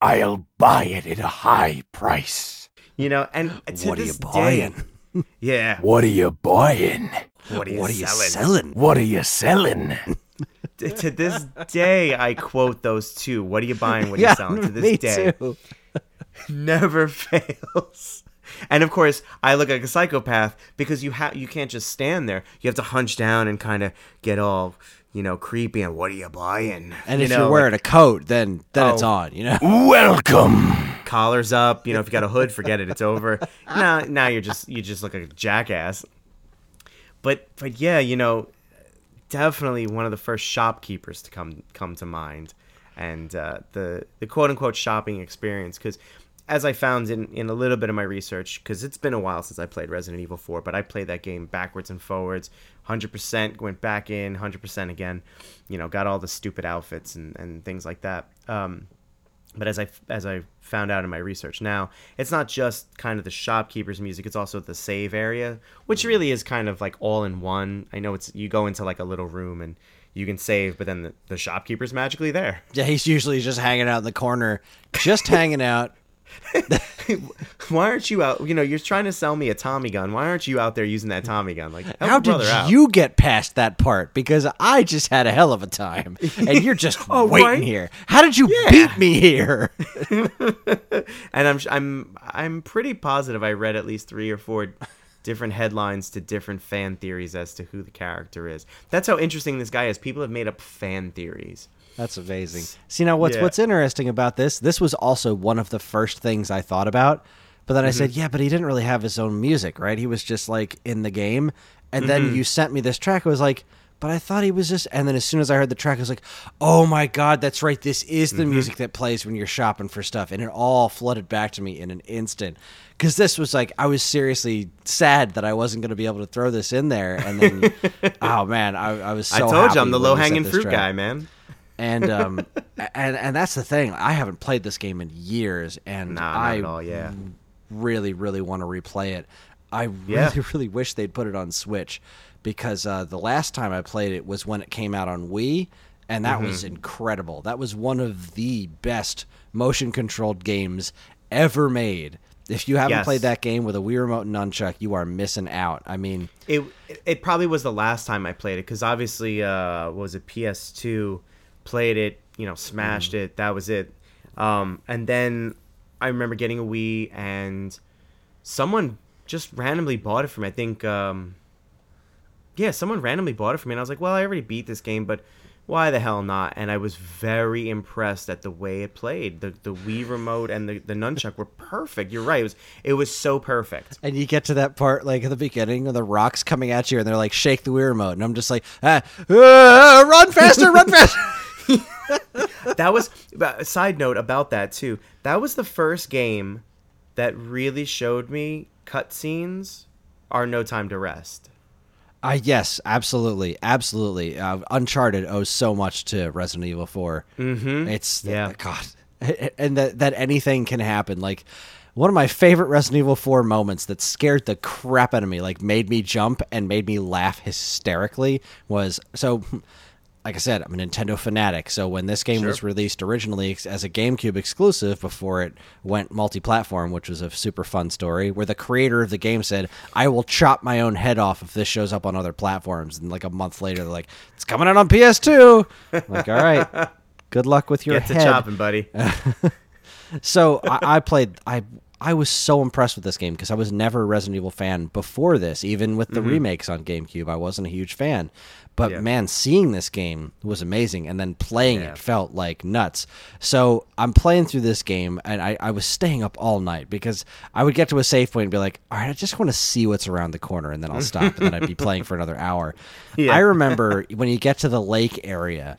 I'll buy it at a high price. You know, and to What are you this day, buying? yeah, What are you buying? what are you, What are you selling? What are you selling? To this day, I quote those two. What are you buying? What are you selling? To this day, never fails. And of course, I look like a psychopath because you have you can't just stand there. You have to hunch down and kind of get all you know creepy. And what are you buying? And you if know, you're like, wearing a coat, then then it's Oh. on. You know. Welcome. collars up, you know, if you got a hood, forget it. It's over. now, now you're just you just look like a jackass. But but yeah, you know, definitely one of the first shopkeepers to come come to mind, and uh, the the quote unquote shopping experience because. As I found in, in a little bit of my research, because it's been a while since I played Resident Evil 4, but I played that game backwards and forwards, 100%, went back in, 100% again, you know, got all the stupid outfits and, and things like that. Um, but as I as I found out in my research now, it's not just kind of the shopkeeper's music; it's also the save area, which really is kind of like all in one. I know it's you go into like a little room and you can save, but then the, the shopkeeper's magically there. Yeah, he's usually just hanging out in the corner, just hanging out. Why aren't you out? You know, you're trying to sell me a Tommy gun. Why aren't you out there using that Tommy gun? Like, How did out. you get past that part? Because I just had a hell of a time, and you're just Oh, waiting right? here. How did you Yeah. beat me here? and I'm I'm I'm pretty positive I read at least three or four different headlines to different fan theories as to who the character is. That's how interesting this guy is. People have made up fan theories. That's amazing. See now, what's Yeah. what's interesting about this? This was also one of the first things I thought about. But then I Mm-hmm. said, yeah, but he didn't really have his own music, right? He was just like in the game. And Mm-hmm. then you sent me this track. I was like, but I thought he was just. And then as soon as I heard the track, I was like, oh my god, that's right. This is Mm-hmm. the music that plays when you're shopping for stuff, and it all flooded back to me in an instant. Because this was like, I was seriously sad that I wasn't going to be able to throw this in there. And then, oh man, I, I was so. I told you I'm the low hanging fruit track guy, man. And um and and that's the thing i haven't played this game in years and Nah, not i at all, yeah. really really want to replay it i Yeah. really really wish they'd put it on switch because uh, the last time i played it was when it came out on wii and that was Mm-hmm. incredible that was one of the best motion controlled games ever made if you haven't Yes. played that game with a Wii remote and nunchuck, you are missing out. I mean, It it probably was the last time I played it because obviously uh what was it PS2 played it you know smashed it that was it. Um and then I remember getting a Wii and someone just randomly bought it for me. I think um yeah someone randomly bought it for me and I was like well I already beat this game but why the hell not? And I was very impressed at the way it played. The the Wii remote and the the nunchuck were perfect. You're right. It was it was so perfect. And you get to that part, like at the beginning, of the rocks coming at you, and they're like, "Shake the Wii remote," and I'm just like, ah, ah, "Run faster, run faster!" that was a side note about that too. That was the first game that really showed me cutscenes are no time to rest. Uh, yes, absolutely, absolutely. Uh, Uncharted owes so much to Resident Evil 4. Mm-hmm. It's Yeah. God, and that that anything can happen. Like one of my favorite Resident Evil 4 moments that scared the crap out of me, like made me jump and made me laugh hysterically, was so. Like I said, I'm a Nintendo fanatic. So when this game was released originally as a GameCube exclusive before it went multi-platform, which was a super fun story, where the creator of the game said, "I will chop my own head off if this shows up on other platforms." And like a month later, they're like, "It's coming out on PS2." I'm like, all right, good luck with your Get to head. chopping, buddy. So I, I played. I I was so impressed with this game because I was never a Resident Evil fan before this. Even with the mm-hmm. remakes on GameCube, I wasn't a huge fan. But Yeah. man, seeing this game was amazing, and then playing Yeah. it felt like nuts. So I'm playing through this game, and I, I was staying up all night because I would get to a safe point and be like, "All right, I just want to see what's around the corner," and then I'll stop, and then I'd be playing for another hour. Yeah. I remember when you get to the lake area,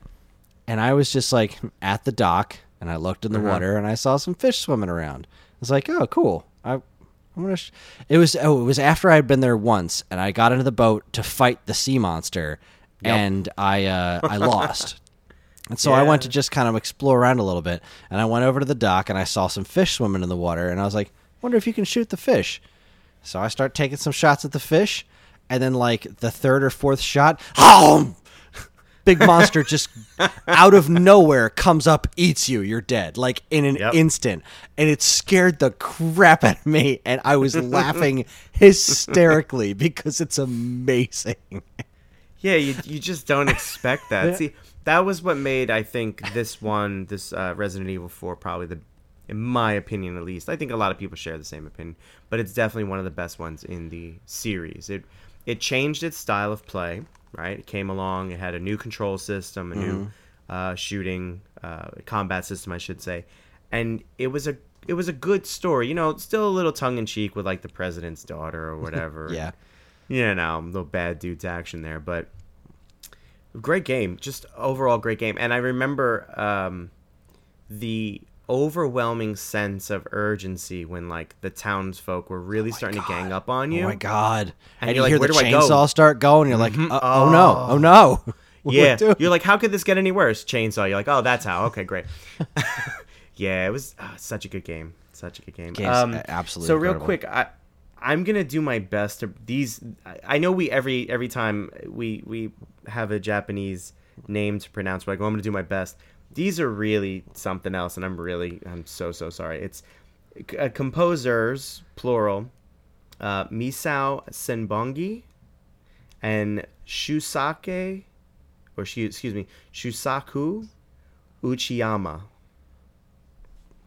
and I was just like at the dock, and I looked in the uh-huh. water, and I saw some fish swimming around. I was like, "Oh, cool." I, I'm gonna. Sh-. It was oh, it was after I'd been there once, and I got into the boat to fight the sea monster, and I uh, I lost. And so I went to just kind of explore around a little bit, and I went over to the dock, and I saw some fish swimming in the water, and I was like, "Wonder if you can shoot the fish." So I start taking some shots at the fish, and then like the third or fourth shot, oh, big monster just out of nowhere comes up, eats you. You're dead, like in an Yep. instant, and it scared the crap out of me, and I was laughing hysterically because it's amazing. Yeah, you you just don't expect that. See, that was what made I think this one, this uh, Resident Evil Four, probably the, in my opinion at least. I think a lot of people share the same opinion, but it's definitely one of the best ones in the series. It it changed its style of play. Right, it came along. It had a new control system, a new uh, shooting uh, combat system, I should say, and it was a it was a good story. You know, still a little tongue in cheek with like the president's daughter or whatever. Yeah. You know, little bad dude's action there, but great game, just overall great game. And I remember um, the overwhelming sense of urgency when like the townsfolk were really starting to gang up on you. Oh my god! And And, you're you like, hear the "Where do I go?" chainsaw start going. You're like, uh, oh. no, oh no. What Yeah, you're like, how could this get any worse? Chainsaw. You're like, oh, that's how. Okay, great. yeah, it was uh, such a good game. Such a good game. Game's Um, absolutely So real quick, I I'm gonna do my best to these. I- know we every every time we we have a Japanese name to pronounce, but I go, I'm gonna do my best. These are really something else, and I'm really I'm so so sorry. It's uh, composers plural, uh, Misao Senbongi and Shusake, or Shu, excuse me, Shusaku Uchiyama.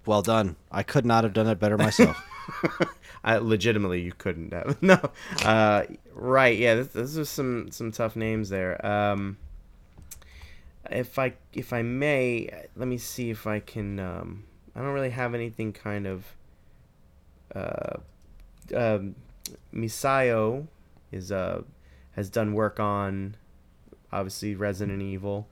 Well done. I could not have done it better myself. I legitimately you couldn't have no. Uh, right? Yeah, this, is some some tough names there. Um, if I if I may, let me see if I can. Um, I don't really have anything kind of. Uh, um, Misayo is uh has done work on obviously Resident Evil.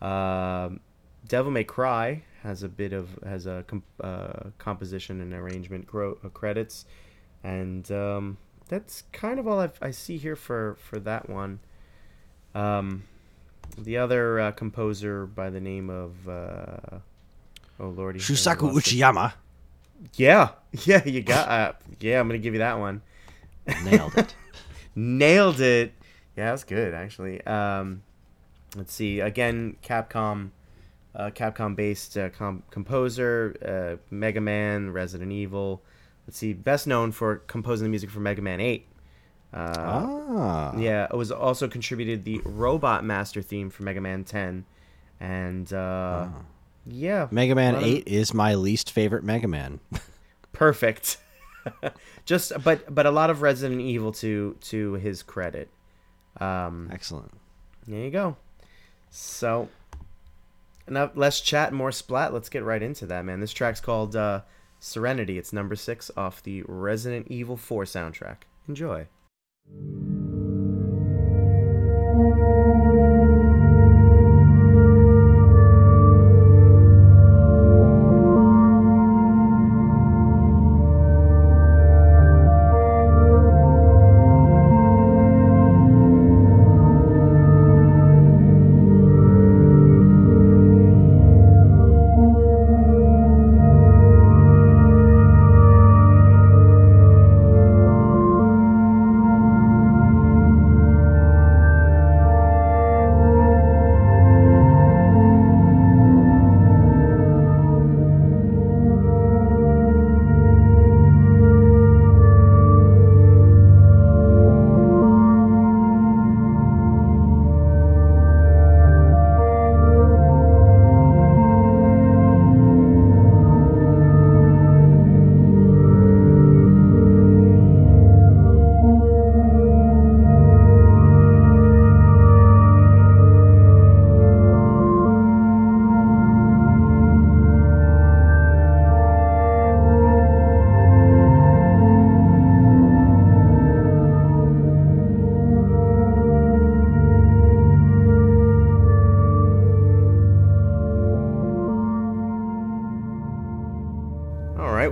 Um, Devil May Cry has a bit of has a com- uh, composition and arrangement gro- uh, credits, and um, that's kind of all I've, I see here for for that one. Um, the other uh, composer by the name of uh, oh lordy, Shusaku. Uchiyama Yeah, yeah, you got. Uh, yeah, I'm gonna give you that one. nailed it. Nailed it. Yeah, that's good actually. Um, let's see. Again, Capcom, uh, Capcom-based uh, com- composer, uh, Mega Man, Resident Evil. Let's see. Best known for composing the music for Mega Man Eight. Uh, ah, Yeah, it was also contributed the Robot Master theme for Mega Man 10, and uh, yeah, Mega Man of- Eight is my least favorite Mega Man. perfect. Just, but but a lot of Resident Evil to to his credit. Um, Excellent. There you go. So, enough less chat, more splat. Let's get right into that, man. This track's called uh, Serenity. It's number six off the Resident Evil 4 soundtrack. Enjoy.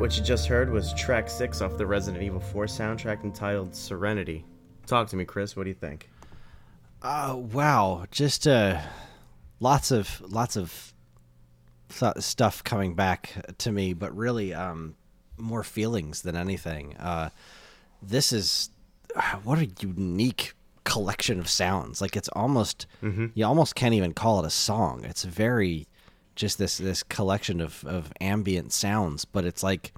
What you just heard was track six off the Resident Evil 4 soundtrack entitled Serenity. Talk to me, Chris. What do you think? Uh, wow, just uh, lots of lots of th- stuff coming back to me, but really, um, more feelings than anything. Uh, this is what a unique collection of sounds. Like it's almost you almost can't even call it a song. It's very just this this collection of of ambient sounds, but it's like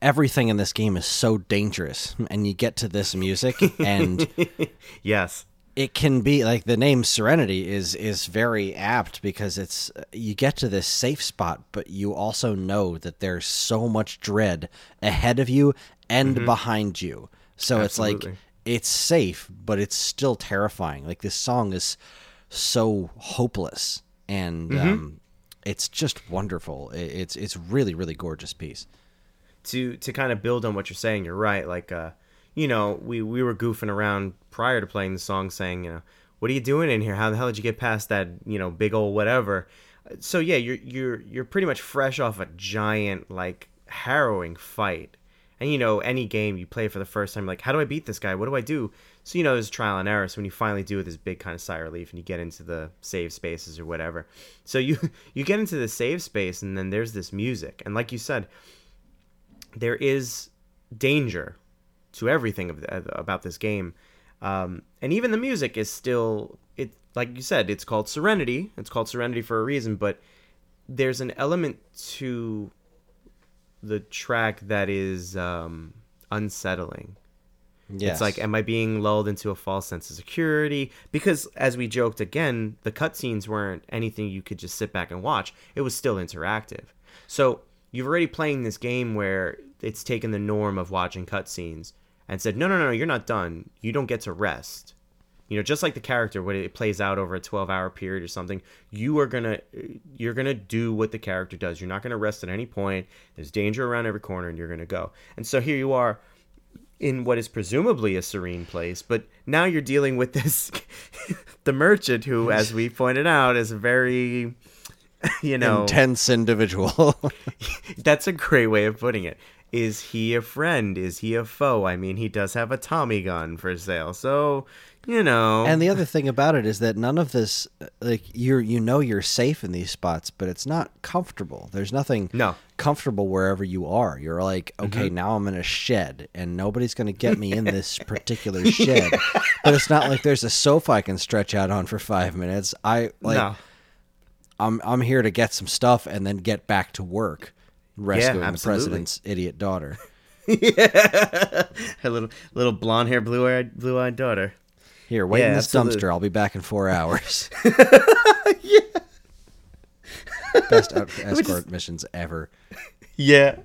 everything in this game is so dangerous and you get to this music and Yes. it can be like the name serenity is is very apt because it's you get to this safe spot but you also know that there's so much dread ahead of you and mm-hmm. behind you. So it's like it's safe but it's still terrifying. Like this song is so hopeless and um it's just wonderful it's it's really really gorgeous piece to to kind of build on what you're saying, you're right. Like, uh, you know, we we were goofing around prior to playing the song, saying, you know, what are you doing in here? How the hell did you get past that, you know, big old whatever? so yeah, you're you're you're pretty much fresh off a giant like harrowing fight. And you know, any game you play for the first time, like, how do I beat this guy? What do I do? So you know, there's trial and error. So when you finally do it, this big kind of sigh of relief, and you get into the save spaces or whatever. So you you get into the save space, and then there's this music, and like you said, there is danger to everything of the, about this game, um, and even the music is still it. Like you said, it's called Serenity. It's called Serenity for a reason, but there's an element to the track that is um, unsettling. Yes. It's like, am I being lulled into a false sense of security? Because, as we joked again, the cutscenes weren't anything you could just sit back and watch. It was still interactive. So you've already playing this game where it's taken the norm of watching cutscenes and said, no, no, no, you're not done. You don't get to rest. You know, just like the character when it plays out over a 12-hour period or something, you are gonna you're gonna do what the character does. You're not gonna rest at any point. There's danger around every corner, and you're gonna go. And so here you are in what is presumably a serene place, but now you're dealing with this the merchant who, as we pointed out, is a very you know intense individual. that's a great way of putting it. Is he a friend? Is he a foe? I mean, he does have a Tommy gun for sale, so you know. and the other thing about it is that none of this, like you're, you know, you're safe in these spots, but it's not comfortable. There's nothing No. comfortable wherever you are. You're like, okay, Mm-hmm. now I'm in a shed, and nobody's going to get me in this particular shed. But it's not like there's a sofa I can stretch out on for five minutes. I like. no. I'm I'm here to get some stuff and then get back to work, rescuing the president's idiot daughter. yeah. a little little blonde hair, blue eyed blue eyed daughter. Here, wait in this absolutely. dumpster. I'll be back in four hours. yeah. Best escort missions ever. Yeah.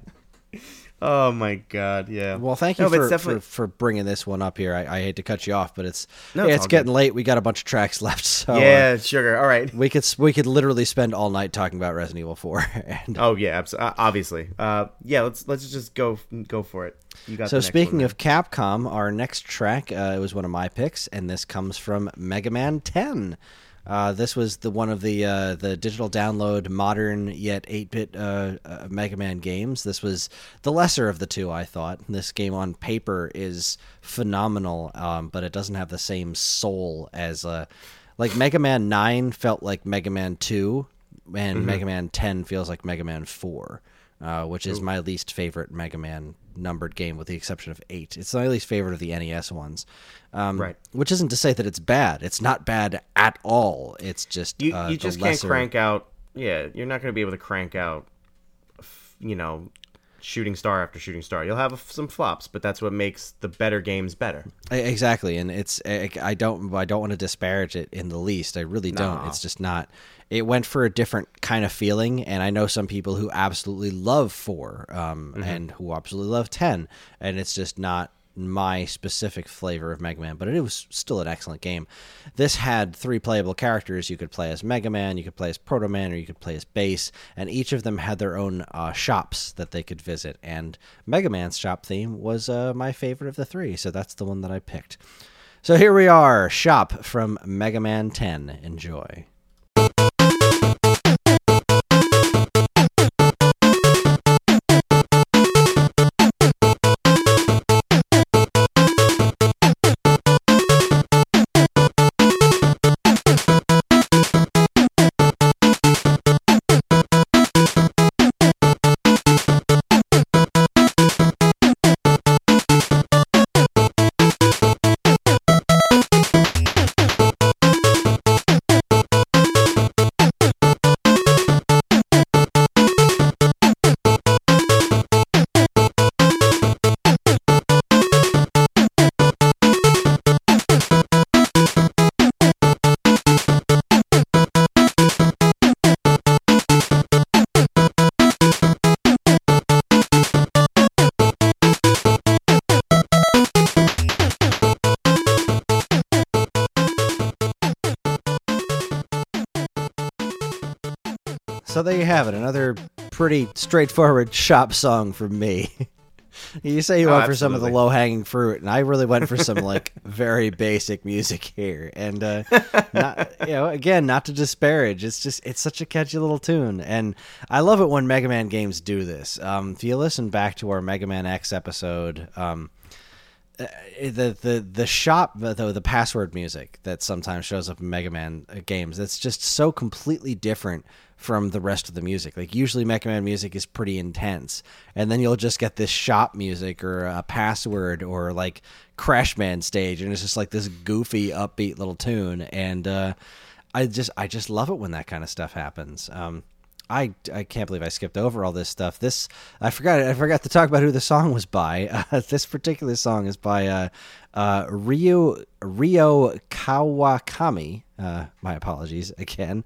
Oh my god, yeah. Well, thank you No, for, it's definitely- for for bringing this one up here. I, I hate to cut you off, but it's No, yeah, it's it's all getting late. We got a bunch of tracks left, so uh, yeah, sugar. All right. we could we could literally spend all night talking about Resident Evil Four. And Oh yeah, uh, obviously. Uh, yeah, let's let's just go go for it. You got. so speaking one, of Capcom, our next track uh, it was one of my picks, and this comes from Mega Man Ten. Uh, this was the one of the uh, the digital download modern yet 8-bit uh, uh, Mega Man games. This was the lesser of the two, I thought. This game on paper is phenomenal, um, but it doesn't have the same soul as uh, like Mega Man 9 felt like Mega Man 2, and Mega Man 10 feels like Mega Man 4. Uh, which is my least favorite Mega Man numbered game, with the exception of eight. It's my least favorite of the NES ones. Um, Right. Which isn't to say that it's bad. It's not bad at all. It's just you uh, you just can't lesser- crank out. Yeah, you're not going to be able to crank out. You know, shooting star after shooting star. You'll have some flops, but that's what makes the better games better. Exactly, and it's I I don't I don't want to disparage it in the least. I really don't. No. It's just not. It went for a different kind of feeling, and I know some people who absolutely love four, um, Mm-hmm. and who absolutely love ten, and it's just not my specific flavor of Mega Man. But it was still an excellent game. This had three playable characters. You could play as Mega Man, you could play as Proto Man, or you could play as Bass, and each of them had their own uh, shops that they could visit. And Mega Man's shop theme was uh, my favorite of the three, so that's the one that I picked. So here we are, Shop from Mega Man 10. Enjoy. So there you have it, another pretty straightforward shop song from me. You say you Oh, went for some of the low hanging fruit, and I really went for some like very basic music here. And uh, not, you know, again, not to disparage, it's just it's such a catchy little tune, and I love it when Mega Man games do this. Um, if you listen back to our Mega Man X episode, um, uh, the the the shop though the password music that sometimes shows up in Mega Man uh, games it's just so completely different from the rest of the music. Like usually Mega Man music is pretty intense and then you'll just get this shop music or a password or like Crash Man stage and it's just like this goofy upbeat little tune and uh I just I just love it when that kind of stuff happens. Um I, I can't believe I skipped over all this stuff. This I forgot I forgot to talk about who the song was by. Uh, this particular song is by uh, uh, Ryo Kawakami. Uh, my apologies again.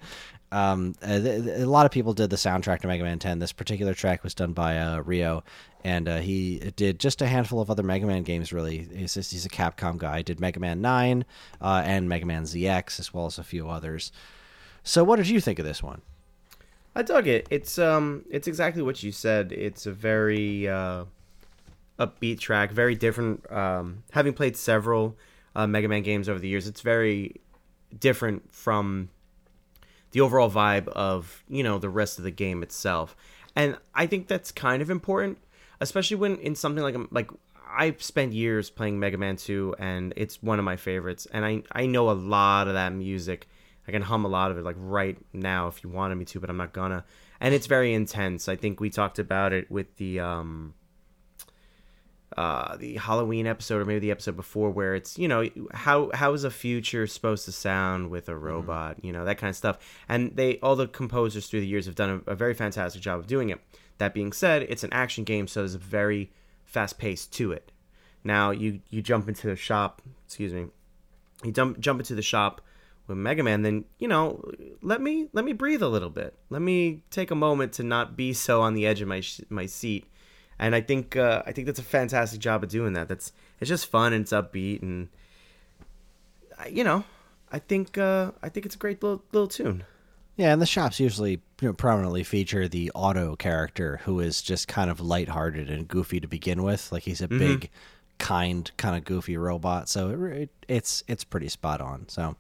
Um, uh, th- th- a lot of people did the soundtrack to Mega Man 10. This particular track was done by uh, Ryo, and uh, he did just a handful of other Mega Man games. Really, he's he's a Capcom guy. He did Mega Man 9 uh, and Mega Man ZX, as well as a few others. So, what did you think of this one? I dug it. It's um, it's exactly what you said. It's a very uh, upbeat track, very different. Um, having played several uh, Mega Man games over the years, it's very different from the overall vibe of you know the rest of the game itself. And I think that's kind of important, especially when in something like like I've spent years playing Mega Man 2 and it's one of my favorites and I I know a lot of that music. I can hum a lot of it like right now if you wanted me to, but I'm not gonna. And it's very intense. I think we talked about it with the um uh the Halloween episode or maybe the episode before where it's, you know, how how is a future supposed to sound with a robot, you know, that kind of stuff. And they all the composers through the years have done a, a very fantastic job of doing it. That being said, it's an action game, so there's a very fast pace to it. Now you you jump into the shop, excuse me, you jump jump into the shop with Mega Man, then you know let me let me breathe a little bit. Let me take a moment to not be so on the edge of my sh- my seat. And I think uh, I think that's a fantastic job of doing that. That's it's just fun and it's upbeat and you know I think uh, I think it's a great little little tune. Yeah, and the shops usually you know, prominently feature the auto character who is just kind of lighthearted and goofy to begin with. Like he's a big, kind, kind of goofy robot. So it, it, it's it's pretty spot on. So,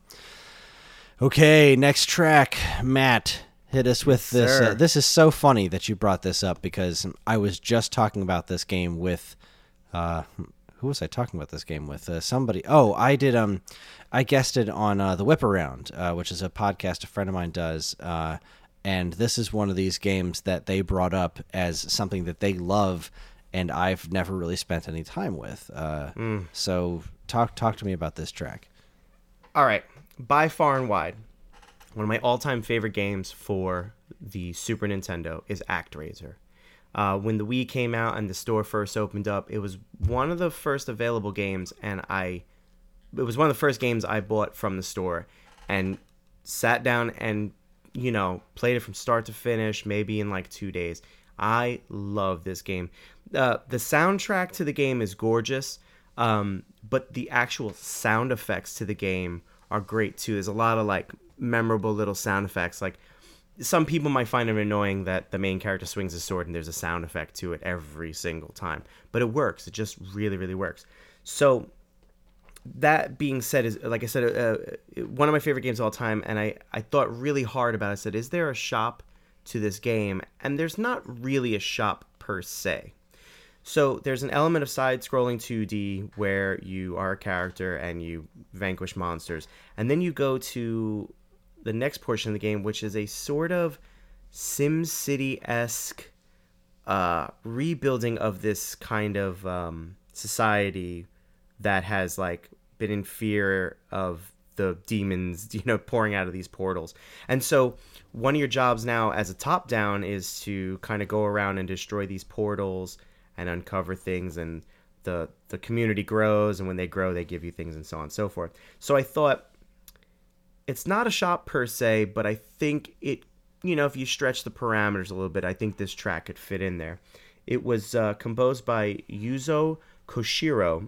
okay, next track, Matt. Hit us with this. Uh, this is so funny that you brought this up because I was just talking about this game with uh, who was I talking about this game with? Uh, somebody. Oh, I did. Um, I guested on uh, the Whip Around, uh, which is a podcast a friend of mine does. Uh, and this is one of these games that they brought up as something that they love, and I've never really spent any time with. Uh, So talk talk to me about this track. All right, by far and wide, one of my all-time favorite games for the Super Nintendo is ActRaiser. Uh, when the Wii came out and the store first opened up, it was one of the first available games, and I, it was one of the first games I bought from the store, and sat down and you know played it from start to finish, maybe in like two days. I love this game. Uh, the soundtrack to the game is gorgeous, um, but the actual sound effects to the game are great too. There's a lot of like memorable little sound effects. Like some people might find it annoying that the main character swings his sword and there's a sound effect to it every single time, but it works. It just really, really works. So that being said is like i said uh, one of my favorite games of all time and i i thought really hard about it i said is there a shop to this game and there's not really a shop per se so there's an element of side scrolling 2d where you are a character and you vanquish monsters and then you go to the next portion of the game which is a sort of sim city-esque uh, rebuilding of this kind of um, society that has like been in fear of the demons, you know, pouring out of these portals. And so one of your jobs now as a top down is to kind of go around and destroy these portals and uncover things and the the community grows and when they grow they give you things and so on and so forth. So I thought it's not a shop per se, but I think it you know, if you stretch the parameters a little bit, I think this track could fit in there. It was uh, composed by Yuzo Koshiro,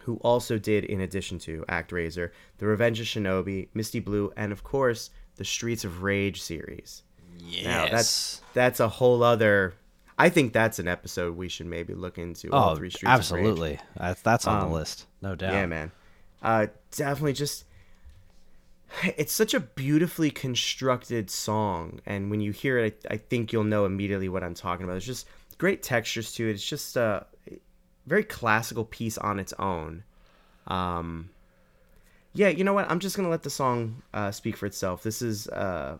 who also did, in addition to ActRaiser, The Revenge of Shinobi, Misty Blue, and of course the Streets of Rage series. Yes. Now that's that's a whole other I think that's an episode we should maybe look into. all Oh, three streets. absolutely. That's that's on Um, the list, no doubt. Yeah, man. Uh, definitely just. It's such a beautifully constructed song, and when you hear it, I, I think you'll know immediately what I'm talking about. There's just great textures to it. It's just a very classical piece on its own. Um, yeah, you know what? I'm just gonna let the song uh, speak for itself. This is uh,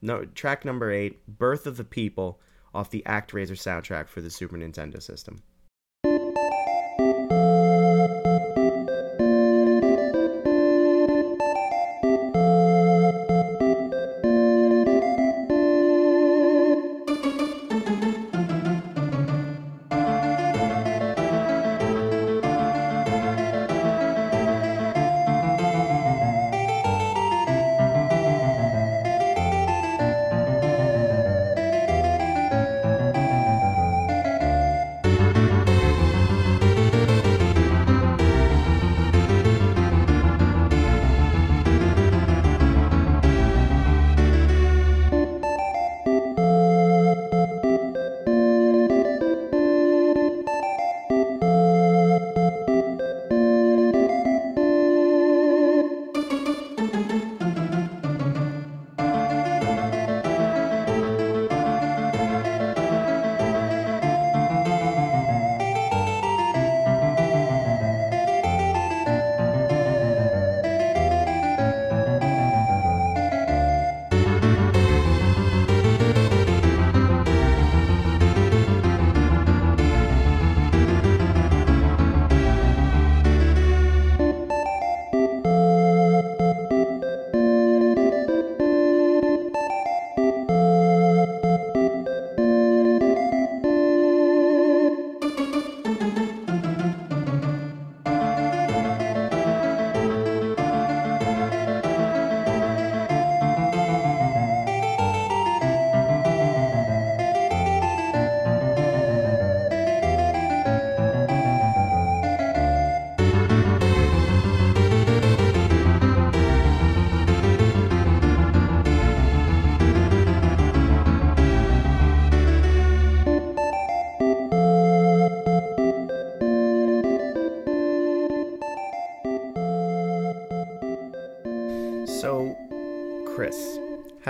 no track number eight, "Birth of the People," off the ActRaiser soundtrack for the Super Nintendo system.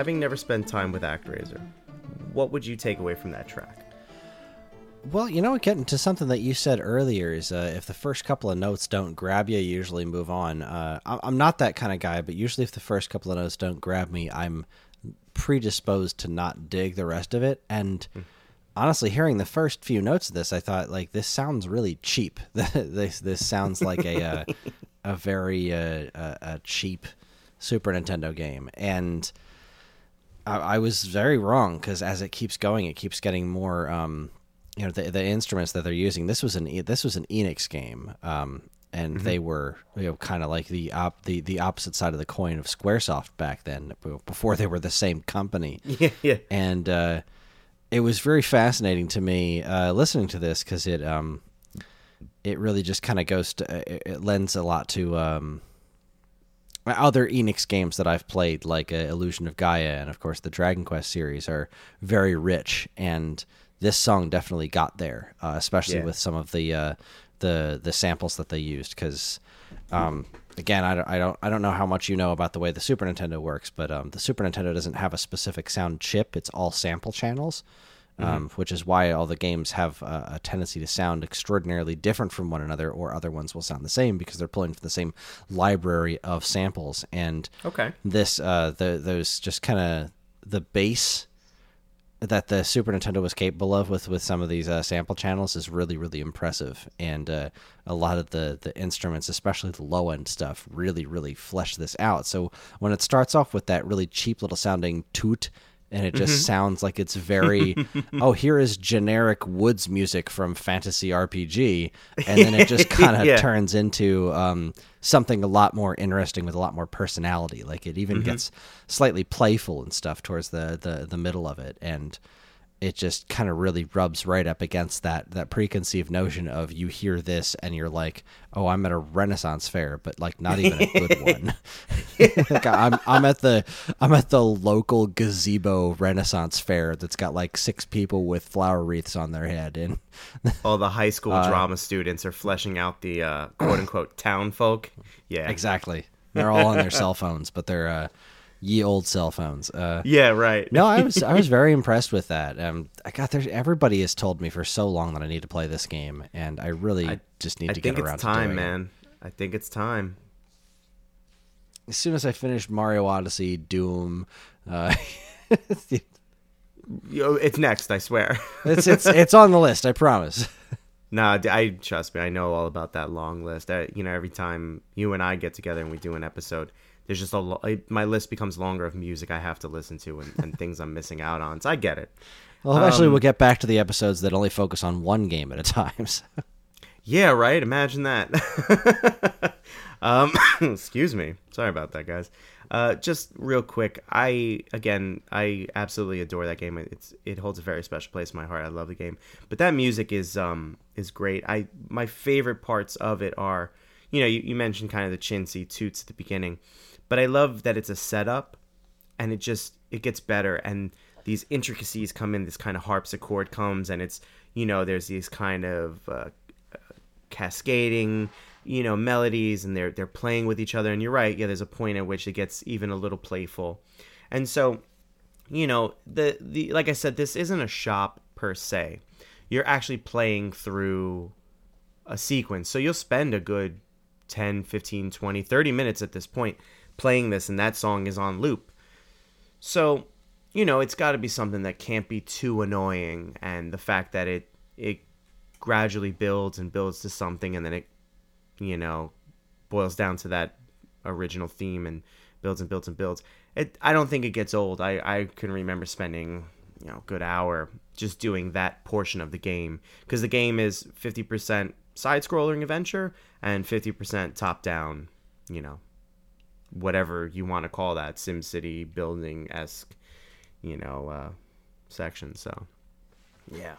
Having never spent time with ActRaiser, what would you take away from that track? Well, you know, getting to something that you said earlier is uh, if the first couple of notes don't grab you, you usually move on. Uh, I'm not that kind of guy, but usually if the first couple of notes don't grab me, I'm predisposed to not dig the rest of it. And honestly, hearing the first few notes of this, I thought like this sounds really cheap. this this sounds like a uh, a very uh, a, a cheap Super Nintendo game, and I, I was very wrong because as it keeps going, it keeps getting more. Um, you know, the, the instruments that they're using. This was an this was an Enix game, um, and they were you know kind of like the op, the the opposite side of the coin of SquareSoft back then, before they were the same company. Yeah, yeah. And uh, it was very fascinating to me uh, listening to this because it um, it really just kind of goes to it, it lends a lot to um, other Enix games that I've played, like uh, Illusion of Gaia and of course the Dragon Quest series, are very rich, and this song definitely got there, uh, especially Yeah. with some of the uh, the the samples that they used. Because um, again, I don't, I don't I don't know how much you know about the way the Super Nintendo works, but um, the Super Nintendo doesn't have a specific sound chip; it's all sample channels. Um, which is why all the games have uh, a tendency to sound extraordinarily different from one another, or other ones will sound the same because they're pulling from the same library of samples. And Okay. this uh the those just kind of the base that the Super Nintendo was capable of with with some of these uh, sample channels is really really impressive, and uh, a lot of the the instruments, especially the low end stuff, really really flesh this out. So when it starts off with that really cheap little sounding toot. And it just sounds like it's very, oh, here is generic woods music from fantasy RPG, and then it just kind of Yeah. turns into um, something a lot more interesting with a lot more personality. Like it even gets slightly playful and stuff towards the, the the middle of it, and it just kind of really rubs right up against that that preconceived notion of you hear this and you're like, oh, I'm at a Renaissance fair, but like not even a good one. like I'm I'm at the I'm at the local gazebo Renaissance fair that's got like six people with flower wreaths on their head and All the high school drama students are fleshing out the uh, quote unquote town folk. Yeah. exactly they're all on their cell phones, but they're uh, ye old cell phones. Uh, Yeah, right. no, I was I was very impressed with that. Um, I got there. Everybody has told me for so long that I need to play this game, and I really just need I to think get around it's to time, doing it. man. I think it's time. As soon as I finish Mario Odyssey, Doom, uh, it's next, I swear. it's it's it's on the list. I promise. nah, I trust me. I know all about that long list. I, you know, every time you and I get together and we do an episode, there's just a lo- my list becomes longer of music I have to listen to and, and things I'm missing out on. So I get it. Well, eventually Um, we'll get back to the episodes that only focus on one game at a time. so. Yeah, right. Imagine that. um, excuse me. Sorry about that, guys. Uh, just real quick, I again, I absolutely adore that game. It's it holds a very special place in my heart. I love the game, but that music is um is great. I my favorite parts of it are, you know, you, you mentioned kind of the chintzy toots at the beginning, but I love that it's a setup, and it just it gets better and these intricacies come in. This kind of harpsichord comes, and it's you know there's these kind of uh, cascading you know melodies and they're they're playing with each other. And you're right yeah there's a point at which it gets even a little playful. And so you know the the like i said this isn't a shop per se. You're actually playing through a sequence. So you'll spend a good 10 15 20 30 minutes at this point playing this and that song is on loop. So you know it's got to be something that can't be too annoying and the fact that it it gradually builds and builds to something and then it you know boils down to that original theme and builds and builds and builds. It i don't think it gets old. I i can remember spending you know a good hour just doing that portion of the game. Because the game is 50% side scrolling adventure and 50% top down you know whatever you want to call that SimCity building esque, you know, uh, section. So, yeah.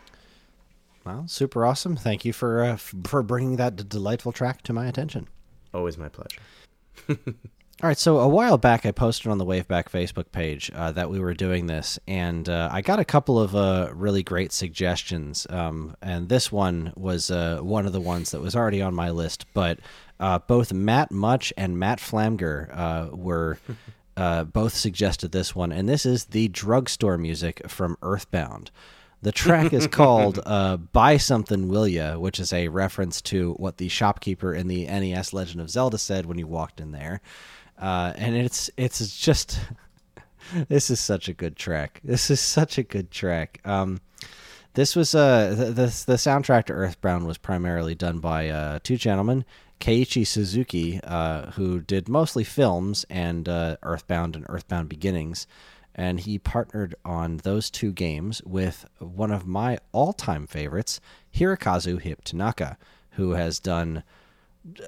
Well, super awesome. Thank you for uh, f- for bringing that d- delightful track to my attention. Always my pleasure. All right, so a while back, I posted on the Waveback Facebook page uh, that we were doing this, and uh, I got a couple of uh, really great suggestions. Um, and this one was uh, one of the ones that was already on my list, but uh, both Matt Much and Matt Flamger uh, were uh, both suggested this one, and this is the drugstore music from Earthbound. The track is called uh, "Buy Something, Will Ya," which is a reference to what the shopkeeper in the NES Legend of Zelda said when you walked in there, uh, and it's it's just this is such a good track. This is such a good track. Um, this was uh the, the the soundtrack to Earthbound was primarily done by uh, two gentlemen, Keiichi Suzuki, uh, who did mostly films and uh, Earthbound and Earthbound Beginnings, and he partnered on those two games with one of my all-time favorites, Hirokazu Hip Tanaka, who has done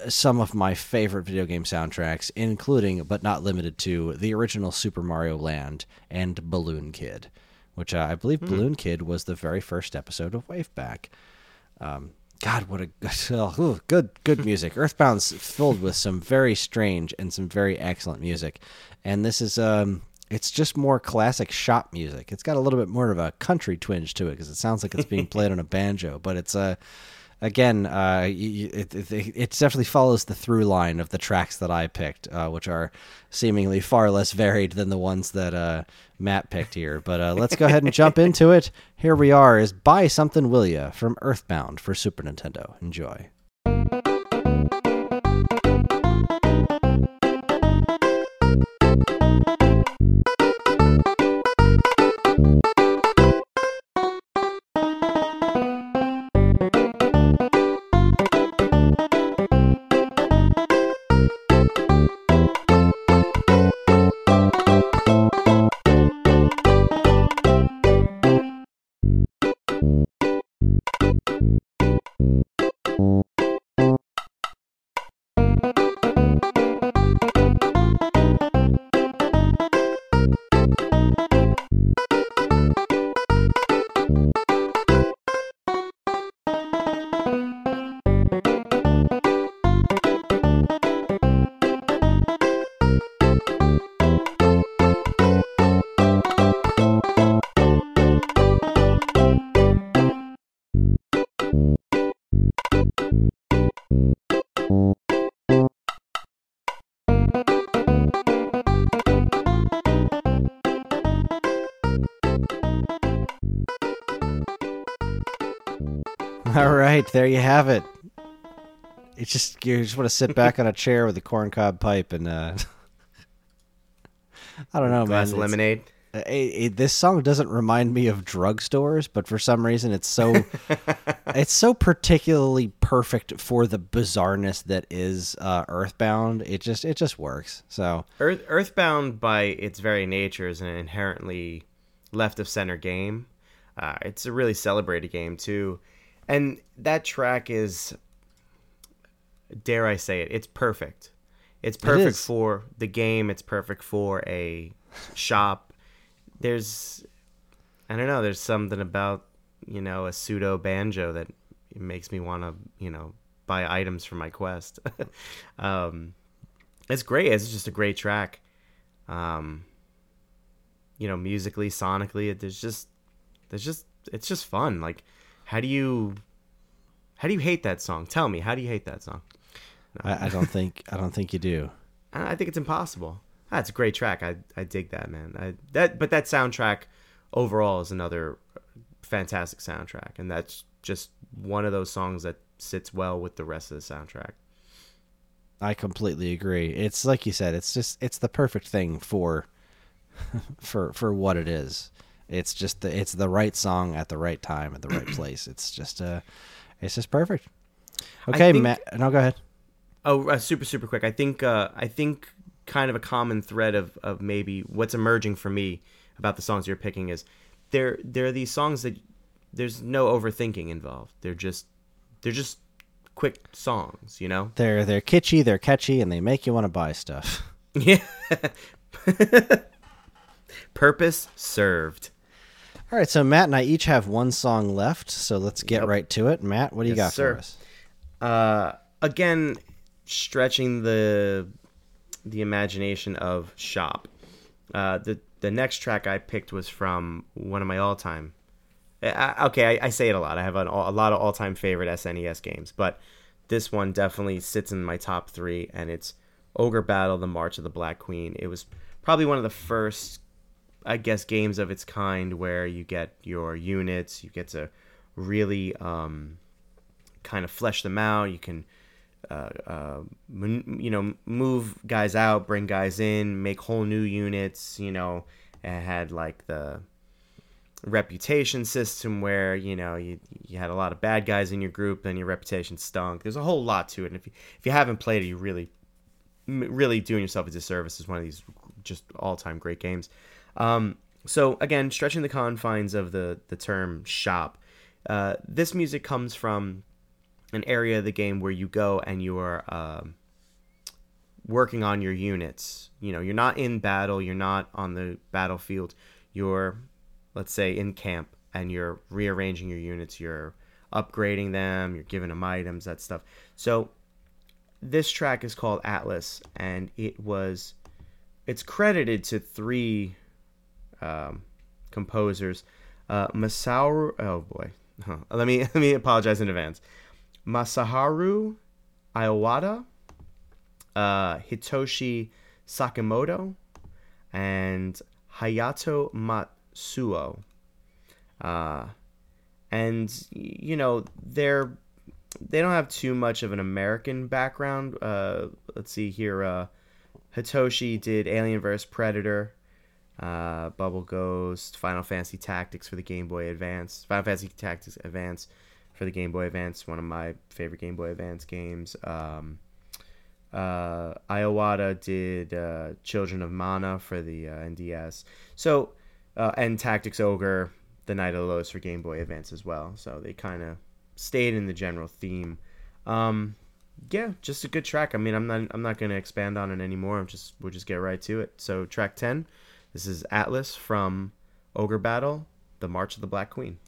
some of my favorite video game soundtracks, including but not limited to the original Super Mario Land and Balloon Kid, which uh, I believe Balloon Kid was the very first episode of Waveback. Um, God, what a oh, good good music! Earthbound's filled with some very strange and some very excellent music, and this is um, it's just more classic shop music. It's got a little bit more of a country twinge to it because it sounds like it's being played on a banjo, but it's a uh, again, uh, it, it, it definitely follows the through line of the tracks that I picked, uh, which are seemingly far less varied than the ones that uh, Matt picked here. But uh, let's go ahead and jump into it. Here we are is Buy Something Will Ya from Earthbound for Super Nintendo. Enjoy. There you have it. It's just you just want to sit back on a chair with a corncob pipe and uh I don't know, Glass man. of lemonade. Uh, it- it- this song doesn't remind me of drugstores, but for some reason it's so it's so particularly perfect for the bizarreness that is uh, Earthbound. It just it just works. So Earth, Earthbound, by its very nature, is an inherently left of center game. Uh, it's a really celebrated game too, and that track is, dare I say it, it's perfect. It's perfect is. for the game. It's perfect for a shop. There's, I don't know. There's something about you know a pseudo banjo that makes me want to you know buy items for my quest. um, it's great. It's just a great track. Um, you know, musically, sonically, it, there's just, there's just, it's just fun. Like, how do you, how do you hate that song? Tell me, how do you hate that song? I, I don't think I don't think you do. I I think it's impossible. That's a great track. I, I dig that, man. I, that, but that soundtrack overall is another fantastic soundtrack, and that's just one of those songs that sits well with the rest of the soundtrack. I completely agree. It's like you said, it's just it's the perfect thing for for for what it is. It's just the it's the right song at the right time at the right place. It's just uh it's just perfect. Okay, think- Matt. No, go ahead. Oh, uh, super super quick. I think uh, I think kind of a common thread of, of maybe what's emerging for me about the songs you're picking is there there are these songs that there's no overthinking involved. They're just they're just quick songs, you know? They're they're kitschy, they're catchy, and they make you want to buy stuff. Yeah. Purpose served. All right, so Matt and I each have one song left, so let's get Yep. right to it. Matt, what do you Yes, got sir. for us? Uh, again, stretching the the imagination of shop. Uh, the the next track I picked was from one of my all time. Okay, I, I say it a lot. I have an, a lot of all time favorite SNES games, but this one definitely sits in my top three, and it's Ogre Battle: The March of the Black Queen. It was probably one of the first I guess games of its kind where you get your units, you get to really um, kind of flesh them out. You can, uh, uh, you know, move guys out, bring guys in, make whole new units. You know, it had like the reputation system where you know you you had a lot of bad guys in your group, then your reputation stunk. There's a whole lot to it, and if you, if you haven't played it, you really really doing yourself a disservice. It's one of these just all time great games. Um, so again, stretching the confines of the the term shop, uh, this music comes from an area of the game where you go and you are um, working on your units. You know, you're not in battle, you're not on the battlefield. You're, let's say, in camp, and you're rearranging your units. You're upgrading them. You're giving them items, that stuff. So this track is called Atlas, and it was it's credited to three um, composers. Uh, Masaru, oh boy, huh. let me let me apologize in advance. Masaharu Iwata, uh, Hitoshi Sakamoto, and Hayato Matsuo. Uh, and you know they're they don't have too much of an American background. Uh, let's see here. Uh, Hitoshi did Alien vs Predator, uh, Bubble Ghost, Final Fantasy Tactics for the Game Boy Advance, Final Fantasy Tactics Advance for the Game Boy Advance, one of my favorite Game Boy Advance games. Um, uh, Iwata did uh, Children of Mana for the uh, NDS. So, uh, and Tactics Ogre, The Night of the Lotus for Game Boy Advance as well. So they kind of stayed in the general theme. Um, yeah, just a good track. I mean, I'm not I'm not going to expand on it anymore. I'm just we'll just get right to it. So track 10, this is Atlas from Ogre Battle, The March of the Black Queen.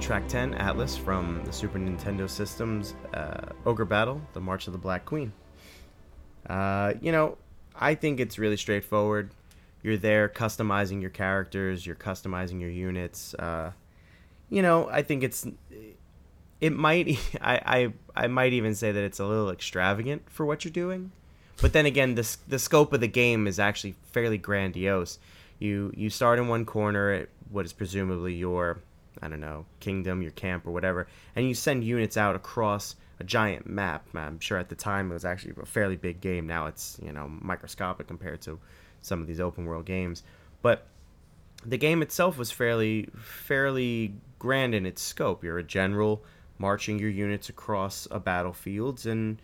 Track 10, Atlas, from the Super Nintendo System's uh, Ogre Battle, The March of the Black Queen. Uh, you know, I think it's really straightforward. You're there customizing your characters, you're customizing your units. Uh, you know, I think it's. It might. I, I, I might even say that it's a little extravagant for what you're doing. But then again, the, the scope of the game is actually fairly grandiose. You, you start in one corner at what is presumably your I don't know, kingdom, your camp, or whatever, and you send units out across a giant map. I'm sure at the time it was actually a fairly big game. Now it's you know microscopic compared to some of these open world games, but the game itself was fairly fairly grand in its scope. You're a general marching your units across a battlefield, and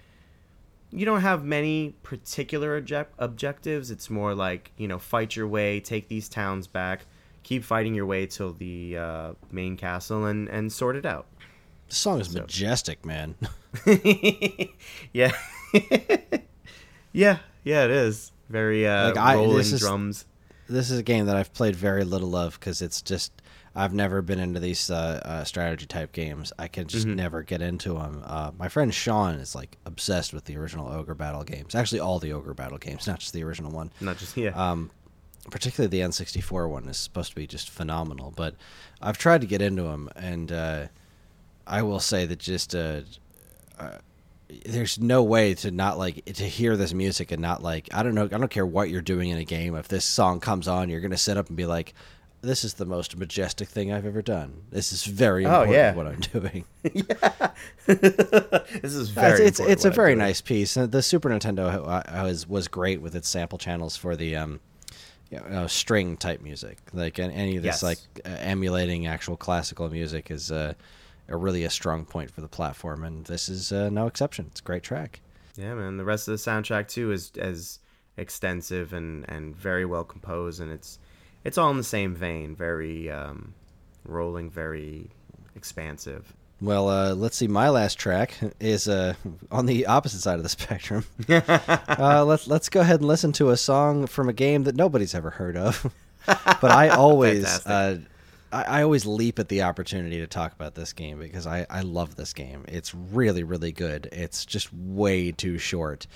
you don't have many particular object- objectives. It's more like you know fight your way, take these towns back keep fighting your way till the uh, main castle and and sort it out. The song is so. majestic, man. yeah, yeah, yeah. It is very uh, like I, rolling this is, drums. This is a game that I've played very little of because it's just I've never been into these uh, uh, strategy type games. I can just mm-hmm. never get into them. Uh, my friend Sean is like obsessed with the original Ogre Battle games. Actually, all the Ogre Battle games, not just the original one. Not just yeah. Um, particularly the N64 one is supposed to be just phenomenal. But I've tried to get into them, and uh, I will say that just uh, uh, there's no way to not like to hear this music and not like I don't know I don't care what you're doing in a game. If this song comes on, you're gonna sit up and be like. This is the most majestic thing I've ever done. This is very oh, important. Oh, yeah. What I'm doing. yeah, this is very. It's it's, it's a very nice piece. The Super Nintendo was was great with its sample channels for the um, you know, string type music. Like any of this, yes. like uh, emulating actual classical music is uh, a really a strong point for the platform, and this is uh, no exception. It's a great track. Yeah, man. The rest of the soundtrack too is as extensive and and very well composed, and it's it's all in the same vein. Very um, rolling, very expansive. Well, uh, let's see. My last track is uh, on the opposite side of the spectrum. uh, let's let's go ahead and listen to a song from a game that nobody's ever heard of. but I always uh, I, I, always leap at the opportunity to talk about this game because I, I love this game. It's really really good. It's just way too short.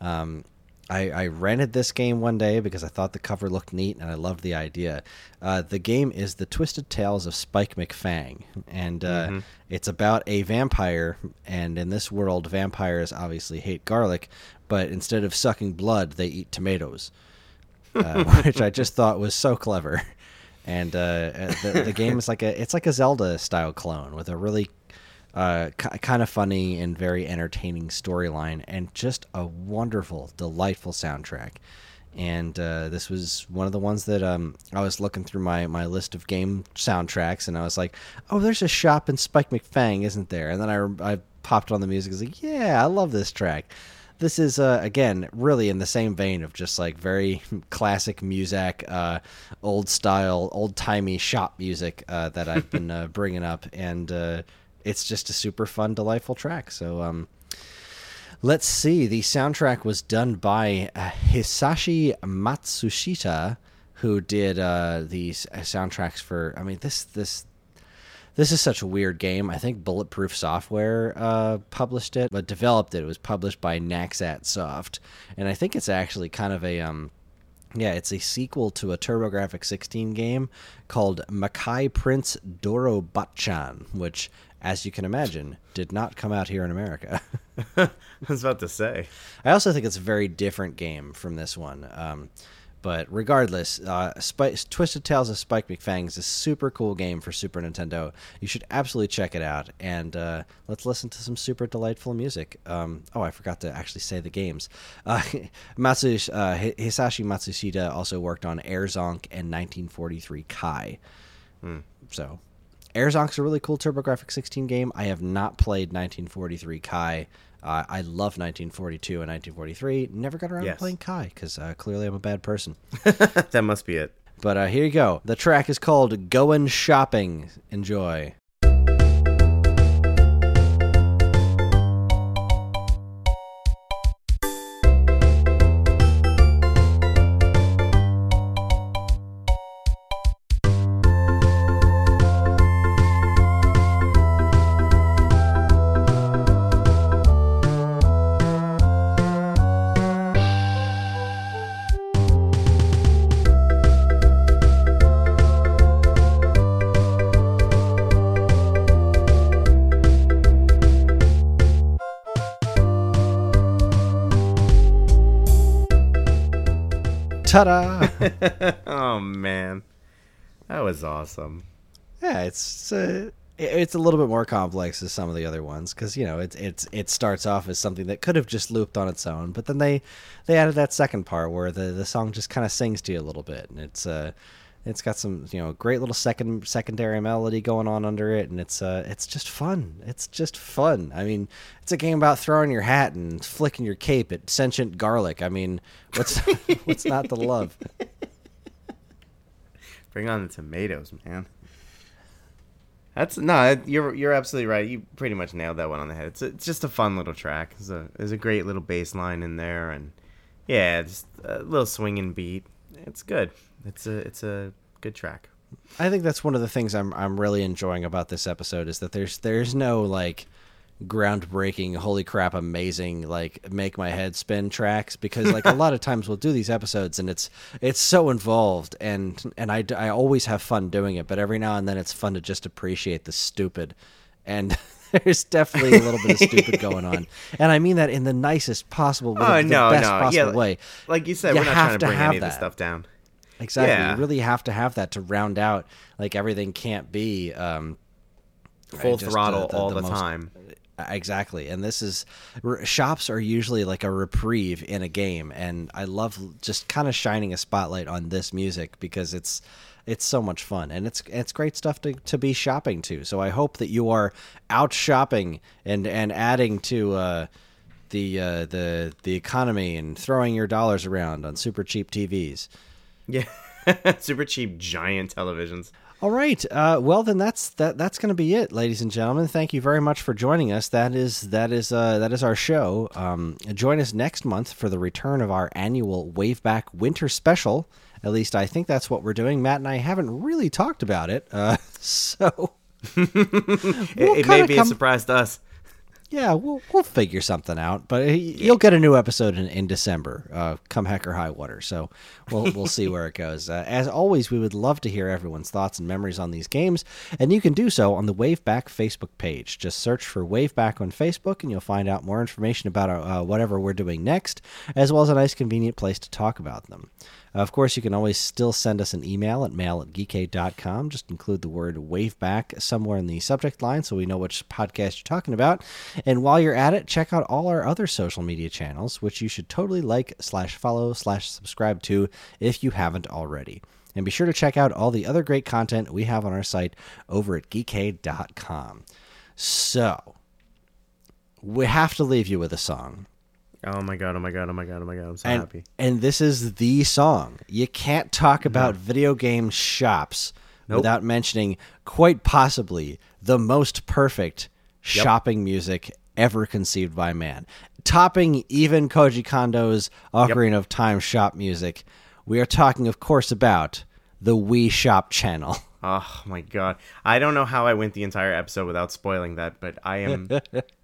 Um, I, I, rented this game one day because I thought the cover looked neat and I loved the idea. Uh, the game is The Twisted Tales of Spike McFang, and uh, mm-hmm. it's about a vampire. And in this world, vampires obviously hate garlic, but instead of sucking blood, they eat tomatoes, uh, which I just thought was so clever. And uh, uh, the, the game is like a it's like a Zelda style clone with a really uh, kind of funny and very entertaining storyline, and just a wonderful, delightful soundtrack. And uh, this was one of the ones that um, I was looking through my, my list of game soundtracks, and I was like, "Oh, there's a shop in Spike McFang, isn't there?" And then I, I popped on the music. I was like, "Yeah, I love this track." This is uh, again really in the same vein of just like very classic music, uh, old style, old timey shop music uh, that I've been uh, bringing up, and uh, it's just a super fun, delightful track. So, um, let's see. The soundtrack was done by uh, Hisashi Matsushita, who did uh, these uh, soundtracks for. I mean, this this this is such a weird game. I think Bulletproof Software uh, published it, but developed it. It was published by Naxat Soft, and I think it's actually kind of a um, yeah, it's a sequel to a TurboGrafx 16 game called Makai Prince Dorobatchan, which as you can imagine, did not come out here in America. I was about to say. I also think it's a very different game from this one. Um, but regardless, uh, Twisted Tales of Spike McFang is a super cool game for Super Nintendo. You should absolutely check it out. And uh, let's listen to some super delightful music. Um, oh, I forgot to actually say the games. Uh, Matsu, uh, Hisashi Matsushita also worked on Air Zonk and 1943 Kai. Hmm. So Air Zonk's a really cool TurboGrafx 16 game. I have not played 1943 Kai. Uh, I love 1942 and 1943. Never got around yes. to playing Kai because uh, clearly I'm a bad person. that must be it. But uh, here you go. The track is called Goin' Shopping. Enjoy. Ta-da! oh man, that was awesome. yeah, it's uh, it's a little bit more complex as some of the other ones because you know it's it's it starts off as something that could have just looped on its own, but then they they added that second part where the the song just kind of sings to you a little bit, and it's uh it's got some you know great little second secondary melody going on under it, and it's uh it's just fun. It's just fun. I mean, it's a game about throwing your hat and flicking your cape at sentient garlic. I mean, what's what's not to love? Bring on the tomatoes, man. That's no, you're you're absolutely right. You pretty much nailed that one on the head. It's it's just a fun little track. There's a there's a great little bass line in there, and yeah, just a little swinging beat. It's good. It's a it's a good track. I think that's one of the things I'm I'm really enjoying about this episode is that there's there's no like groundbreaking, holy crap, amazing, like make my head spin tracks because like a lot of times we'll do these episodes and it's it's so involved and and I, I always have fun doing it, but every now and then it's fun to just appreciate the stupid and. There's definitely a little bit of stupid going on, and I mean that in the nicest possible, way, Oh the no, best no, possible yeah, way. Like you said, You we're not trying to to bring any of this stuff down. Exactly. Yeah. You really have to have that to round out like everything can't be um Full uh, throttle the- all the the, most- time. Exactly, and this is shops are usually like a reprieve in a game, and I love just kind of shining a spotlight on this music because it's it's so much fun and it's it's great stuff to, to be shopping to. So I hope that you are out shopping and and adding to uh, the uh, the the economy and throwing your dollars around on super cheap TVs. Yeah, super cheap giant televisions. All right. Uh, well, then that's that. That's going to be it, ladies and gentlemen. Thank you very much for joining us. That is that is uh, that is our show. Um, join us next month for the return of our annual Waveback Winter Special. At least I think that's what we're doing. Matt and I haven't really talked about it, uh, so It, We'll it may be come- a surprise to us. Yeah, we'll we'll figure something out. But you'll get a new episode in, in December, uh, come heck or high water. So we'll we'll see where it goes. Uh, as always, we would love to hear everyone's thoughts and memories on these games, and you can do so on the Waveback Facebook page. Just search for Waveback on Facebook, and you'll find out more information about uh, whatever we're doing next, as well as a nice, convenient place to talk about them. Uh, of course, you can always still send us an email at mail at geekade.com. Just include the word waveback somewhere in the subject line so we know which podcast you're talking about. And while you're at it, check out all our other social media channels, which you should totally like, slash follow, slash subscribe to if you haven't already. And be sure to check out all the other great content we have on our site over at geekade.com. So, we have to leave you with a song. Oh my god! Oh my god! Oh my god! Oh my god! I'm so and, happy. and this is the song. You can't talk about video game shops Nope. without mentioning quite possibly the most perfect shopping music ever conceived by man. Topping even Koji Kondo's Ocarina of Time shop music. We are talking, of course, about the Wii Shop channel. Oh my god! I don't know how I went the entire episode without spoiling that, but I am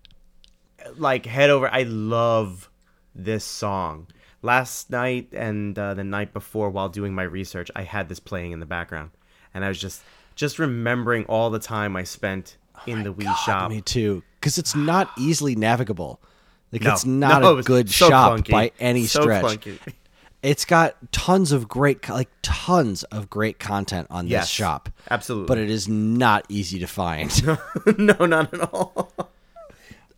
like head over. I love this song. Last night and uh, the night before, while doing my research, I had this playing in the background, and I was just just remembering all the time I spent in the Wii shop. Me too, because it's not easily navigable. Like No, it's not no, a it's good so shop clunky. by any So stretch. clunky. It's got tons of great, like tons of great content on this shop, absolutely. but it is not easy to find, no, not at all.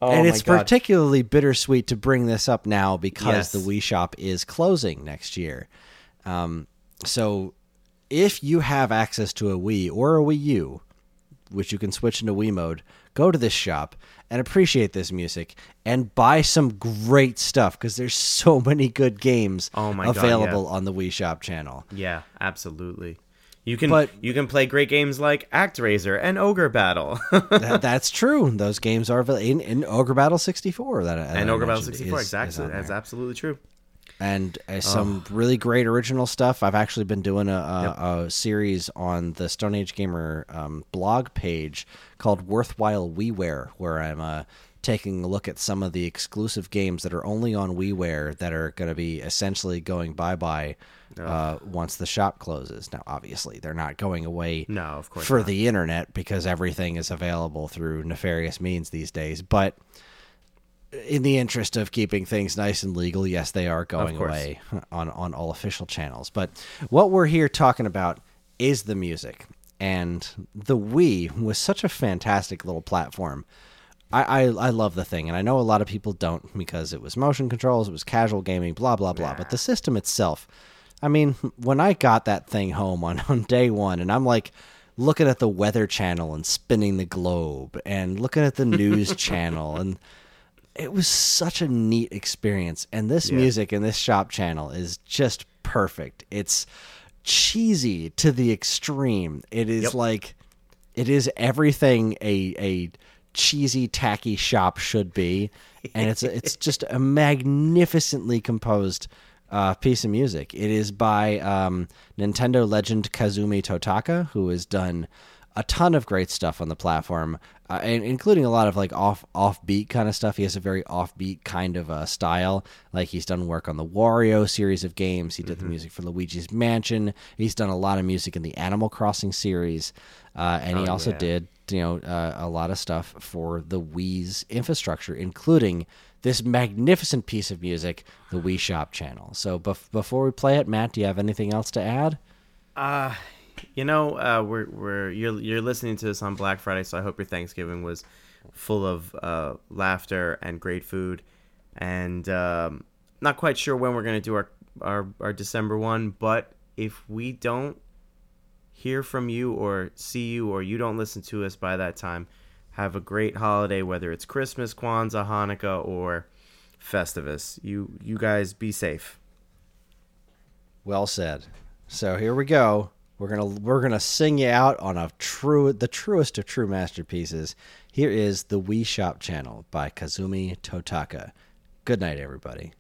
Oh and it's God. particularly bittersweet to bring this up now because Yes. the Wii Shop is closing next year. Um, so, if you have access to a Wii or a Wii U, which you can switch into Wii mode, go to this shop and appreciate this music and buy some great stuff because there's so many good games Oh my God, available on the Wii Shop channel. Yeah, absolutely. You can But- you can play great games like ActRaiser and Ogre Battle. that, that's true. Those games are in, in Ogre Battle 64 that I- that and I Ogre Battle 64 is- is exactly. on That's absolutely true. and uh, some really great original stuff. I've actually been doing a, a, a series on the Stone Age Gamer um, blog page called "Worthwhile WiiWare," where I'm uh, taking a look at some of the exclusive games that are only on WiiWare that are going to be essentially going bye bye uh, once the shop closes. Now, obviously, they're not going away No, of course for not. the internet because everything is available through nefarious means these days, but in the interest of keeping things nice and legal, yes, they are going away on on all official channels. But what we're here talking about is the music, and the Wii was such a fantastic little platform. I, I, I love the thing, and I know a lot of people don't because it was motion controls, it was casual gaming, blah blah blah. But the system itself, I mean, when I got that thing home on, on day one, and I'm like looking at the weather channel and spinning the globe, and looking at the news channel, and it was such a neat experience. And this music in this shop channel is just perfect. It's cheesy to the extreme. It is Yep. like it is everything a a cheesy tacky shop should be and it's it's just a magnificently composed uh, piece of music. It is by um, nintendo legend kazumi totaka who has done a ton of great stuff on the platform uh, and including a lot of like off offbeat kind of stuff. He has a very offbeat kind of uh, style. Like he's done work on the wario series of games. He did the music for luigi's mansion. He's done a lot of music in the animal crossing series uh, and he Oh, also yeah. did you know uh, a lot of stuff for the Wii's infrastructure, including this magnificent piece of music, the Wii Shop channel. So bef- before we play it, Matt, do you have anything else to add? You know, uh, we're we're you're you're listening to this on Black Friday, so I hope your Thanksgiving was full of uh, laughter and great food. And um, not quite sure when we're gonna do our, our our December one, but if we don't hear from you or see you or you don't listen to us by that time, have a great holiday, whether it's Christmas, Kwanzaa, Hanukkah, or Festivus. You you guys be safe. Well said. So here we go. We're gonna we're gonna sing you out on a true the truest of true masterpieces. Here is the Wii Shop channel by Kazumi Totaka. Good night, everybody.